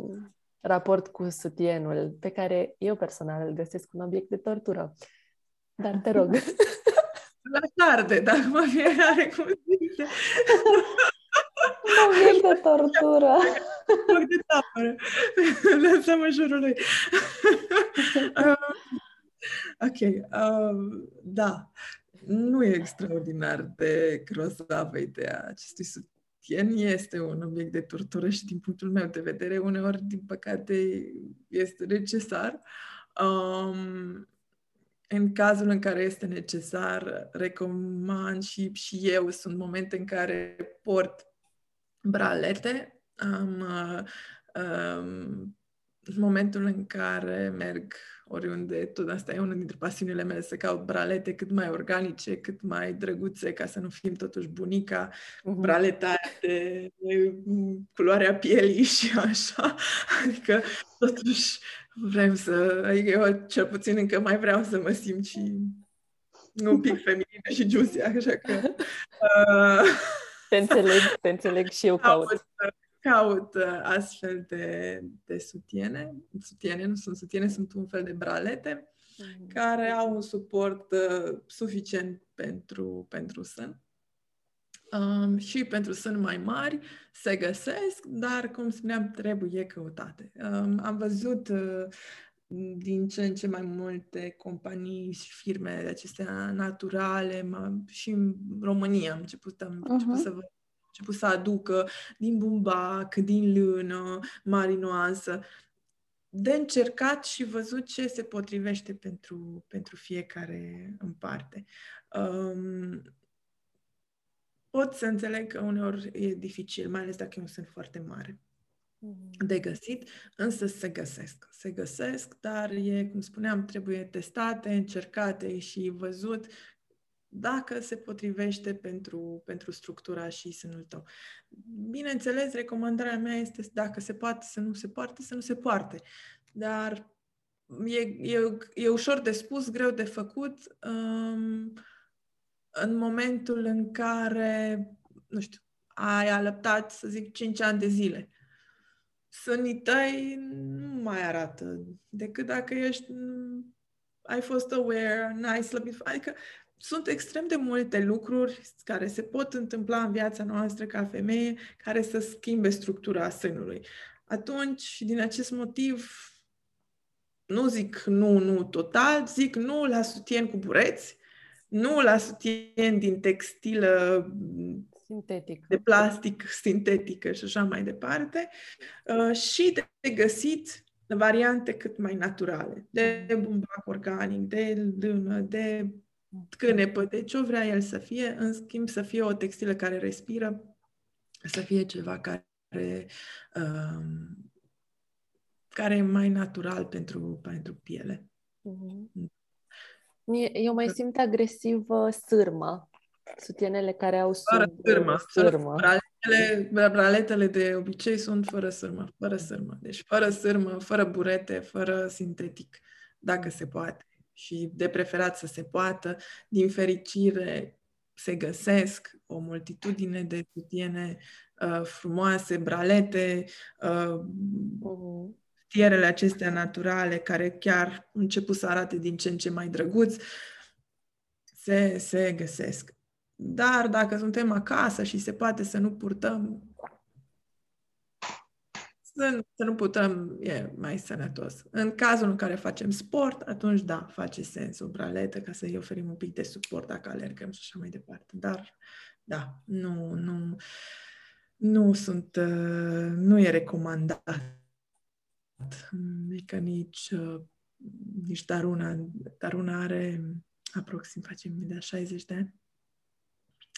raport cu sutienul, pe care eu personal îl găsesc un obiect de tortură. Dar te rog. La tarde, dar mă fiecare cum zice. Un obiect de tortură. Loc de tapără. Lăsăm în jurul lui. uh, ok. Uh, da. Nu e extraordinar de grozavă ideea acestui Tien este un obiect de tortură și din punctul meu de vedere, uneori, din păcate, este necesar. Um, în cazul în care este necesar, recomand și, și eu, sunt momente în care port bralete. Am, uh, um, în momentul în care merg oriunde, tot asta e una dintre pasiunile mele, să caut bralete cât mai organice, cât mai drăguțe, ca să nu fim totuși bunica, uh-huh. braleta de, de culoarea pielii și așa. Adică, totuși, vrem să... Adică eu, cel puțin, încă mai vreau să mă simt și un pic feminină și juicy, așa că... Uh, te înțeleg, te înțeleg și eu caut. caut caut uh, astfel de, de sutiene. Sutiene nu sunt sutiene, sunt un fel de bralete mm. care au un suport uh, suficient pentru, pentru sân. Um, și pentru sân mai mari se găsesc, dar, cum spuneam, trebuie căutate. Um, am văzut uh, din ce în ce mai multe companii și firme de acestea naturale și în România am început, am uh-huh. început să văd început să aducă din bumbac, din lână, marinoasă, de încercat și văzut ce se potrivește pentru, pentru fiecare în parte. Um, pot să înțeleg că uneori e dificil, mai ales dacă e un sân foarte mare mm-hmm. de găsit, însă se găsesc. Se găsesc, dar e, cum spuneam, trebuie testate, încercate și văzut dacă se potrivește pentru, pentru structura și sânul tău. Bineînțeles, recomandarea mea este dacă se poate să nu se poarte, să nu se poarte. Dar e, e, e ușor de spus, greu de făcut um, în momentul în care, nu știu, ai alăptat, să zic, 5 ani de zile. Sânii tăi nu mai arată decât dacă ești ai fost aware, n-ai slăbit, adică sunt extrem de multe lucruri care se pot întâmpla în viața noastră ca femeie care să schimbe structura sânului. Atunci, din acest motiv, nu zic nu, nu total, zic nu la sutien cu bureți, nu la sutien din textilă sintetic, de plastic sintetică și așa mai departe, uh, și de găsit variante cât mai naturale, de bumbac organic, de lână, de cânepă, de ce vrea el să fie, în schimb să fie o textilă care respiră, să fie ceva care, um, care e mai natural pentru, pentru piele. Mm-hmm. Eu mai simt agresiv sârma. Sutienele care au fără sârmă. sârmă. Braletele, braletele de obicei sunt fără sârmă. Fără sârmă. Deci fără sârmă, fără burete, fără sintetic, dacă se poate și de preferat să se poată. Din fericire se găsesc o multitudine de sutiene uh, frumoase, bralete, uh, uh-huh. acestea naturale care chiar început să arate din ce în ce mai drăguți, se, se găsesc. Dar dacă suntem acasă și se poate să nu purtăm, să, să nu putem, e mai sănătos. În cazul în care facem sport, atunci da, face sens o braletă ca să-i oferim un pic de suport dacă alergăm și așa mai departe. Dar, da, nu, nu, nu sunt, uh, nu e recomandat. Adică nici, uh, nici Daruna, Daruna are aproxim, facem de 60 de ani.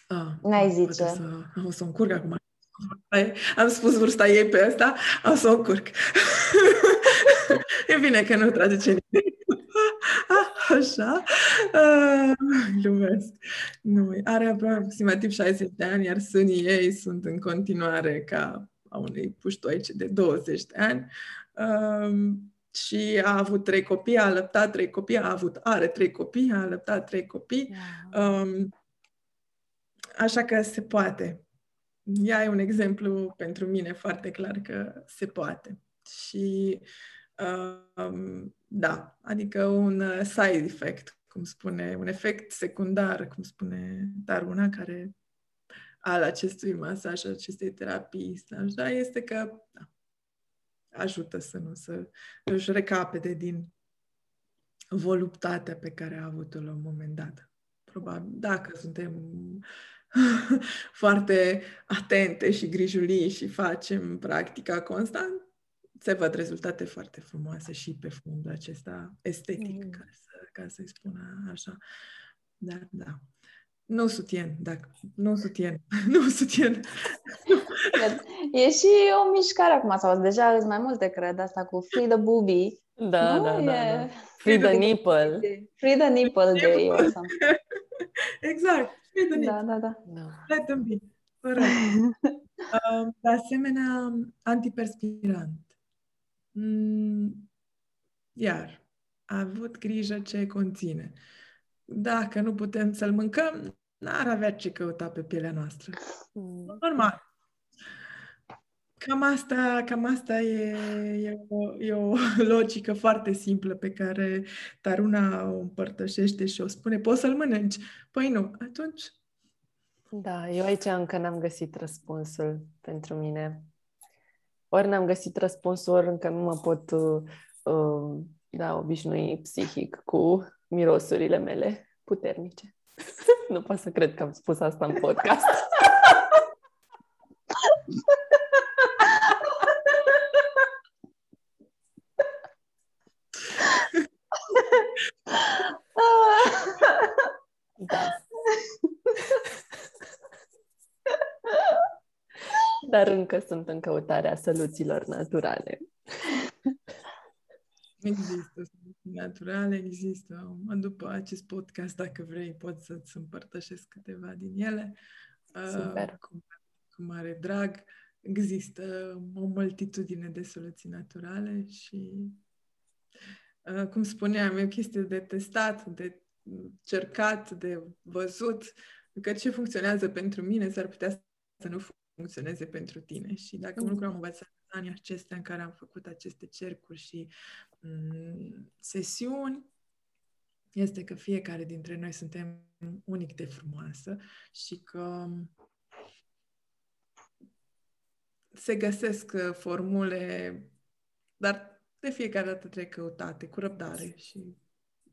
Ah, N-ai zice. Să, o să încurc acum. Am spus vârsta ei pe asta, am să o încurc. e bine că nu traduce nimeni. Așa. Uh, glumesc. Nu, are aproximativ 60 de ani, iar sânii ei sunt în continuare ca a unei puștoice de 20 de ani. Uh, și a avut trei copii, a alăptat trei copii, a avut, are trei copii, a alăptat trei copii. Wow. Um, așa că se poate ea e un exemplu pentru mine foarte clar că se poate. Și um, da, adică un uh, side effect, cum spune, un efect secundar, cum spune Daruna, care al acestui masaj, acestei terapii, așa, este că da, ajută să nu să își recapete din voluptatea pe care a avut-o la un moment dat. Probabil, dacă suntem foarte atente și grijulii și facem practica constant, se văd rezultate foarte frumoase și pe fundul acesta estetic, mm. ca, să, ca să-i spun așa. Dar, da. Nu sutien, dacă, nu sutien, nu sutien. E și o mișcare acum, sau deja sunt mai multe, cred, asta cu Free the Boobie. Da, nu? da, da, E... da. Free the nipple. Free the Nipple Day or something. Exact. Free the Da, nipple. da, da. Da. Let them be. Corect. Uh, De asemenea, antiperspirant. Mm, Iar, a avut grijă ce conține. Dacă nu putem să-l mâncăm, n-ar avea ce căuta pe pielea noastră. Mm. Normal. Cam asta, cam asta e, e, o, e o logică foarte simplă pe care Taruna o împărtășește și o spune, poți să-l mănânci? Păi nu. Atunci, Da, eu aici încă n-am găsit răspunsul pentru mine. Ori n-am găsit răspunsul, ori încă nu mă pot uh, uh, da, obișnui psihic cu mirosurile mele puternice. nu pot să cred că am spus asta în podcast. Da. Dar încă sunt în căutarea soluțiilor naturale. Există soluții naturale, există. După acest podcast, dacă vrei, pot să-ți împărtășesc câteva din ele. Uh, Super. Cu, cu mare drag. Există o multitudine de soluții naturale și, uh, cum spuneam, e o chestie de testat, de cercat, de văzut, că ce funcționează pentru mine s-ar putea să nu funcționeze pentru tine. Și dacă un lucru am învățat în anii acestea în care am făcut aceste cercuri și mm, sesiuni, este că fiecare dintre noi suntem unic de frumoasă și că se găsesc uh, formule, dar de fiecare dată trebuie căutate, cu răbdare și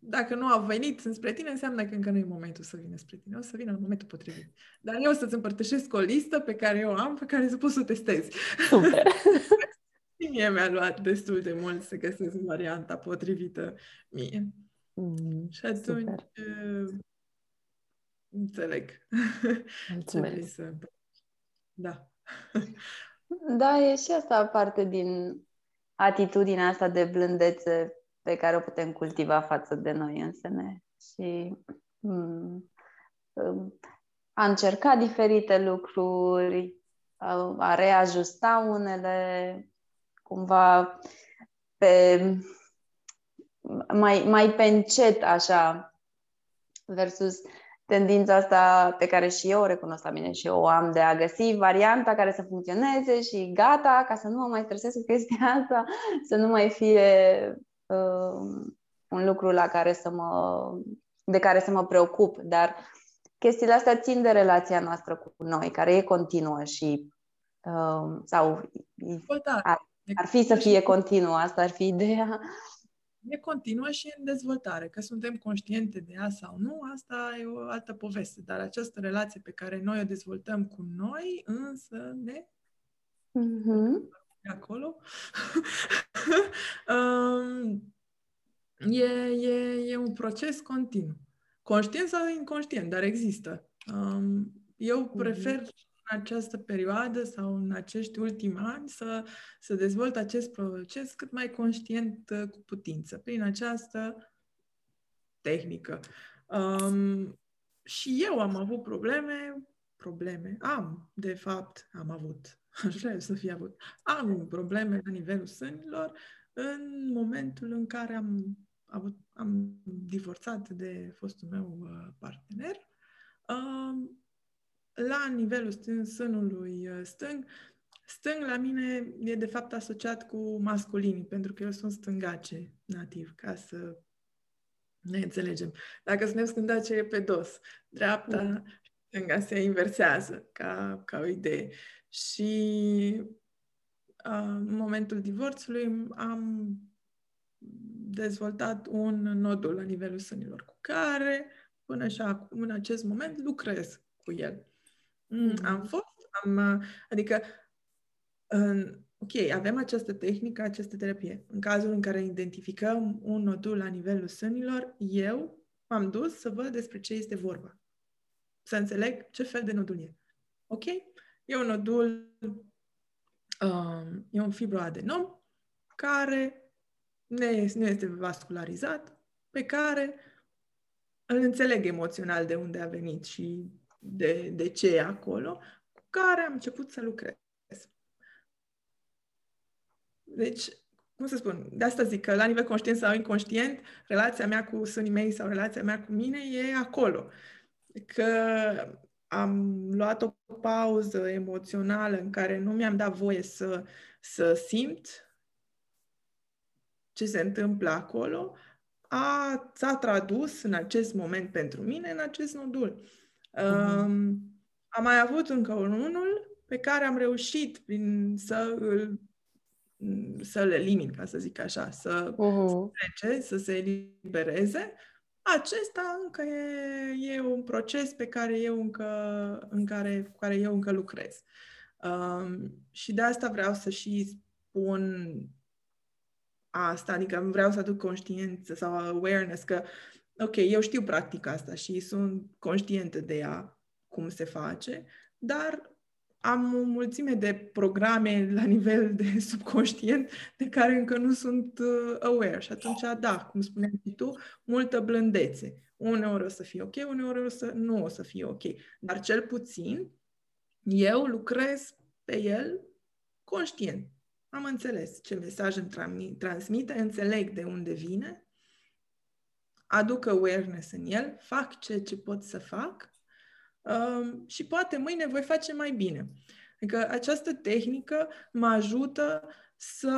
dacă nu au venit înspre tine, înseamnă că încă nu e momentul să vină spre tine. O să vină în momentul potrivit. Dar eu o să-ți împărtășesc o listă pe care eu am, pe care să poți să o testezi. Super! Și mie mi-a luat destul de mult să găsesc varianta potrivită mie. Mm, Și atunci Super. uh, înțeleg. Ce vrei Mulțumesc! să... Da. Da, e și asta parte din atitudinea asta de blândețe pe care o putem cultiva față de noi însene. Și mm, um, a încerca diferite lucruri, a, a reajusta unele, cumva pe, mai, mai pe încet, așa, versus tendința asta pe care și eu o recunosc la mine și eu o am de a găsi varianta care să funcționeze și gata, ca să nu mă mai stresez cu chestia asta, să nu mai fie uh, un lucru la care să mă, de care să mă preocup, dar chestiile astea țin de relația noastră cu noi, care e continuă și uh, sau Dezvoltare. ar, ar fi să fie continuă, asta ar fi ideea. E continuă și în dezvoltare. Că suntem conștiente de ea sau nu, asta e o altă poveste. Dar această relație pe care noi o dezvoltăm cu noi, însă ne Mm-hmm. De acolo, um, e, e, e un proces continuu. Conștient sau inconștient, dar există. Um, eu prefer în această perioadă sau în acești ultimi ani să, să dezvolt acest proces cât mai conștient uh, cu putință, prin această tehnică. Um, și eu am avut probleme, probleme, am, de fapt, am avut, aș vrea să fie avut, am probleme la nivelul sânilor în momentul în care am avut, am divorțat de fostul meu uh, partener. Um, la nivelul stâng, sânului uh, stâng, stâng la mine e de fapt asociat cu masculinii, pentru că eu sunt stângace nativ, ca să ne înțelegem. Dacă suntem stângace e pe dos, dreapta, stânga se inversează ca, ca o idee. Și uh, în momentul divorțului am dezvoltat un nodul la nivelul sânilor cu care până și acum, în acest moment, lucrez cu el. Mm, am fost, am, adică, în, ok, avem această tehnică, această terapie. În cazul în care identificăm un nodul la nivelul sânilor, eu m-am dus să văd despre ce este vorba. Să înțeleg ce fel de nodul e. Ok? E un nodul Um, e un fibroadenom care nu este vascularizat, pe care îl înțeleg emoțional de unde a venit și de, de ce e acolo, cu care am început să lucrez. Deci, cum să spun, de asta zic că la nivel conștient sau inconștient, relația mea cu sânii mei sau relația mea cu mine e acolo. Că am luat o pauză emoțională în care nu mi-am dat voie să, să simt ce se întâmplă acolo, a, s-a tradus în acest moment pentru mine în acest nodul. Uh-huh. Um, am mai avut încă unul pe care am reușit prin să îl să-l elimin, ca să zic așa, să uh-huh. trece, să se elibereze. Acesta încă e, e un proces pe care eu încă, în care, cu care eu încă lucrez. Um, și de asta vreau să și spun asta, adică vreau să aduc conștiință sau awareness că, ok, eu știu practica asta și sunt conștientă de ea, cum se face, dar am o mulțime de programe la nivel de subconștient de care încă nu sunt uh, aware. Și atunci, da, cum spuneai și tu, multă blândețe. Uneori o să fie ok, uneori o să, nu o să fie ok. Dar cel puțin, eu lucrez pe el conștient. Am înțeles ce mesaj îmi transmite, înțeleg de unde vine, aduc awareness în el, fac ce, ce pot să fac um, și poate mâine voi face mai bine. Adică această tehnică mă ajută să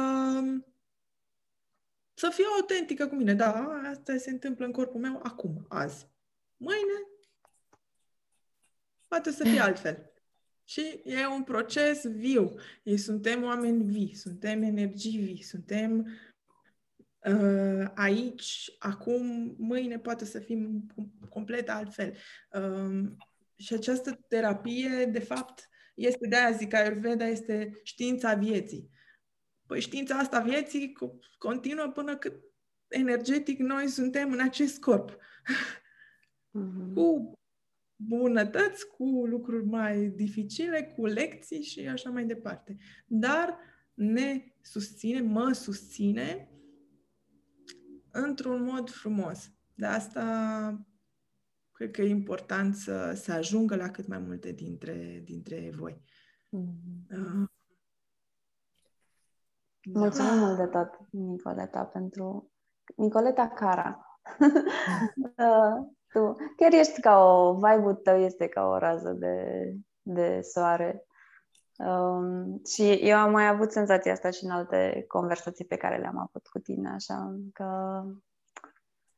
să fiu autentică cu mine. Da, asta se întâmplă în corpul meu acum, azi. Mâine poate să fie altfel. Și e un proces viu. Ei suntem oameni vii, suntem energii vii, suntem uh, aici, acum, mâine poate să fim complet altfel. Uh, și această terapie, de fapt, este de aia zic că Ayurveda este știința vieții. Păi știința asta vieții continuă până cât energetic noi suntem în acest corp. Mm-hmm. Cu bunătăți, cu lucruri mai dificile, cu lecții și așa mai departe. Dar ne susține, mă susține într-un mod frumos. De asta cred că e important să, să ajungă la cât mai multe dintre, dintre voi. Mm-hmm. Uh, Mulțumim mult de tot, Nicoleta, pentru... Nicoleta Cara. uh, tu chiar ești ca o... Vibe-ul tău este ca o rază de, de soare. Um, și eu am mai avut senzația asta și în alte conversații pe care le-am avut cu tine, așa că...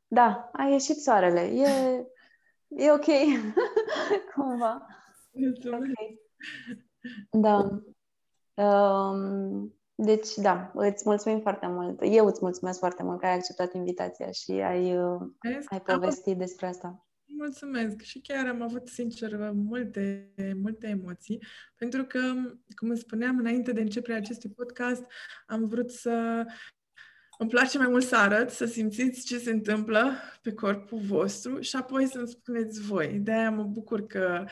Da, a ieșit soarele. E, e ok. Cumva. Okay. Da. Um, deci, da, îți mulțumim foarte mult. Eu îți mulțumesc foarte mult că ai acceptat invitația și ai, uh, ai povestit despre asta. Mulțumesc și chiar am avut, sincer, multe, multe emoții, pentru că, cum îți spuneam înainte de începerea acestui podcast, am vrut să îmi place mai mult să arăt, să simțiți ce se întâmplă pe corpul vostru și apoi să-mi spuneți voi. De-aia mă bucur că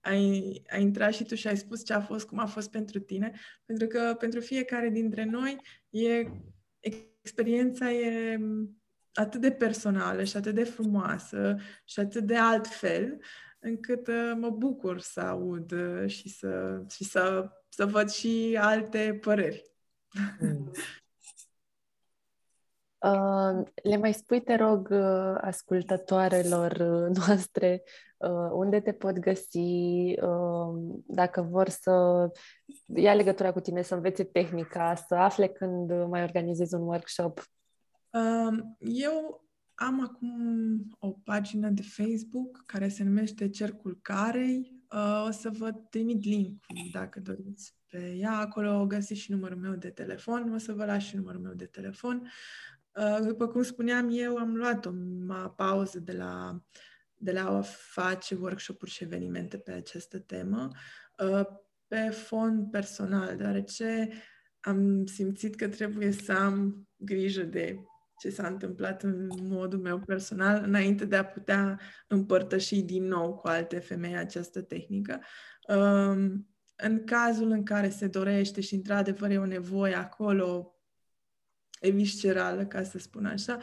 ai, ai intrat și tu și ai spus ce a fost, cum a fost pentru tine, pentru că pentru fiecare dintre noi e, experiența e atât de personală și atât de frumoasă și atât de altfel, încât uh, mă bucur să aud uh, și să, și să, să văd și alte păreri. Mm. Uh, le mai spui, te rog, uh, ascultătoarelor uh, noastre, unde te pot găsi, dacă vor să ia legătura cu tine, să învețe tehnica, să afle când mai organizezi un workshop? Eu am acum o pagină de Facebook care se numește Cercul Carei. O să vă trimit link dacă doriți pe ea. Acolo găsiți și numărul meu de telefon. O să vă las și numărul meu de telefon. Uh, după cum spuneam, eu am luat o pauză de la, de la a face workshop-uri și evenimente pe această temă uh, pe fond personal, deoarece am simțit că trebuie să am grijă de ce s-a întâmplat în modul meu personal înainte de a putea împărtăși din nou cu alte femei această tehnică. Um, în cazul în care se dorește și într-adevăr e o nevoie acolo, e viscerală, ca să spun așa,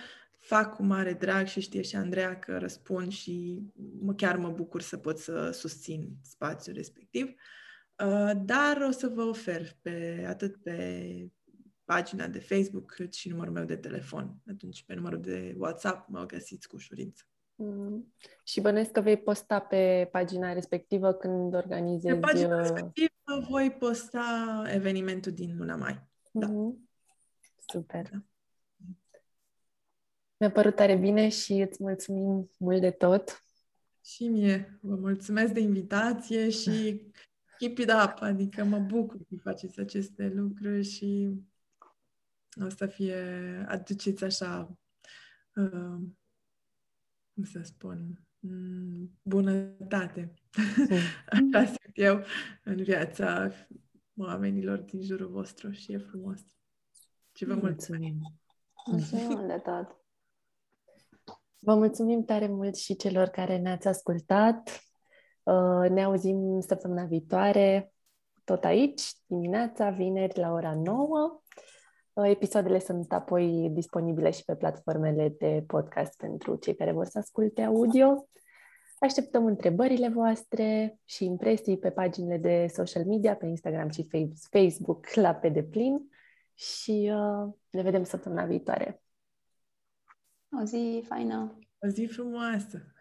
fac cu mare drag și știe și Andreea că răspund și mă, chiar mă bucur să pot să susțin spațiul respectiv. Uh, dar o să vă ofer pe, atât pe pagina de Facebook cât și numărul meu de telefon. Atunci pe numărul de WhatsApp mă găsiți cu ușurință. Mm. Și bănuiesc că vei posta pe pagina respectivă când organizezi... Pe pagina uh, respectivă voi posta evenimentul din luna mai. Da. Mm-hmm. Super. Da. Mi-a părut tare bine și îți mulțumim mult de tot. Și mie. Vă mulțumesc de invitație și keep it up, adică mă bucur că faceți aceste lucruri și o să fie, aduceți așa, uh, cum să spun, mm, bunătate. Mm. așa simt eu în viața oamenilor din jurul vostru și e frumos. Și vă mulțumim. Mulțumim de tot. Vă mulțumim tare mult și celor care ne-ați ascultat. Uh, ne auzim săptămâna viitoare, tot aici, dimineața, vineri, la ora 9. Uh, episoadele sunt apoi disponibile și pe platformele de podcast pentru cei care vor să asculte audio. Așteptăm întrebările voastre și impresii pe paginile de social media, pe Instagram și Facebook la pe deplin și uh, ne vedem săptămâna viitoare. O zi faină! O zi frumoasă!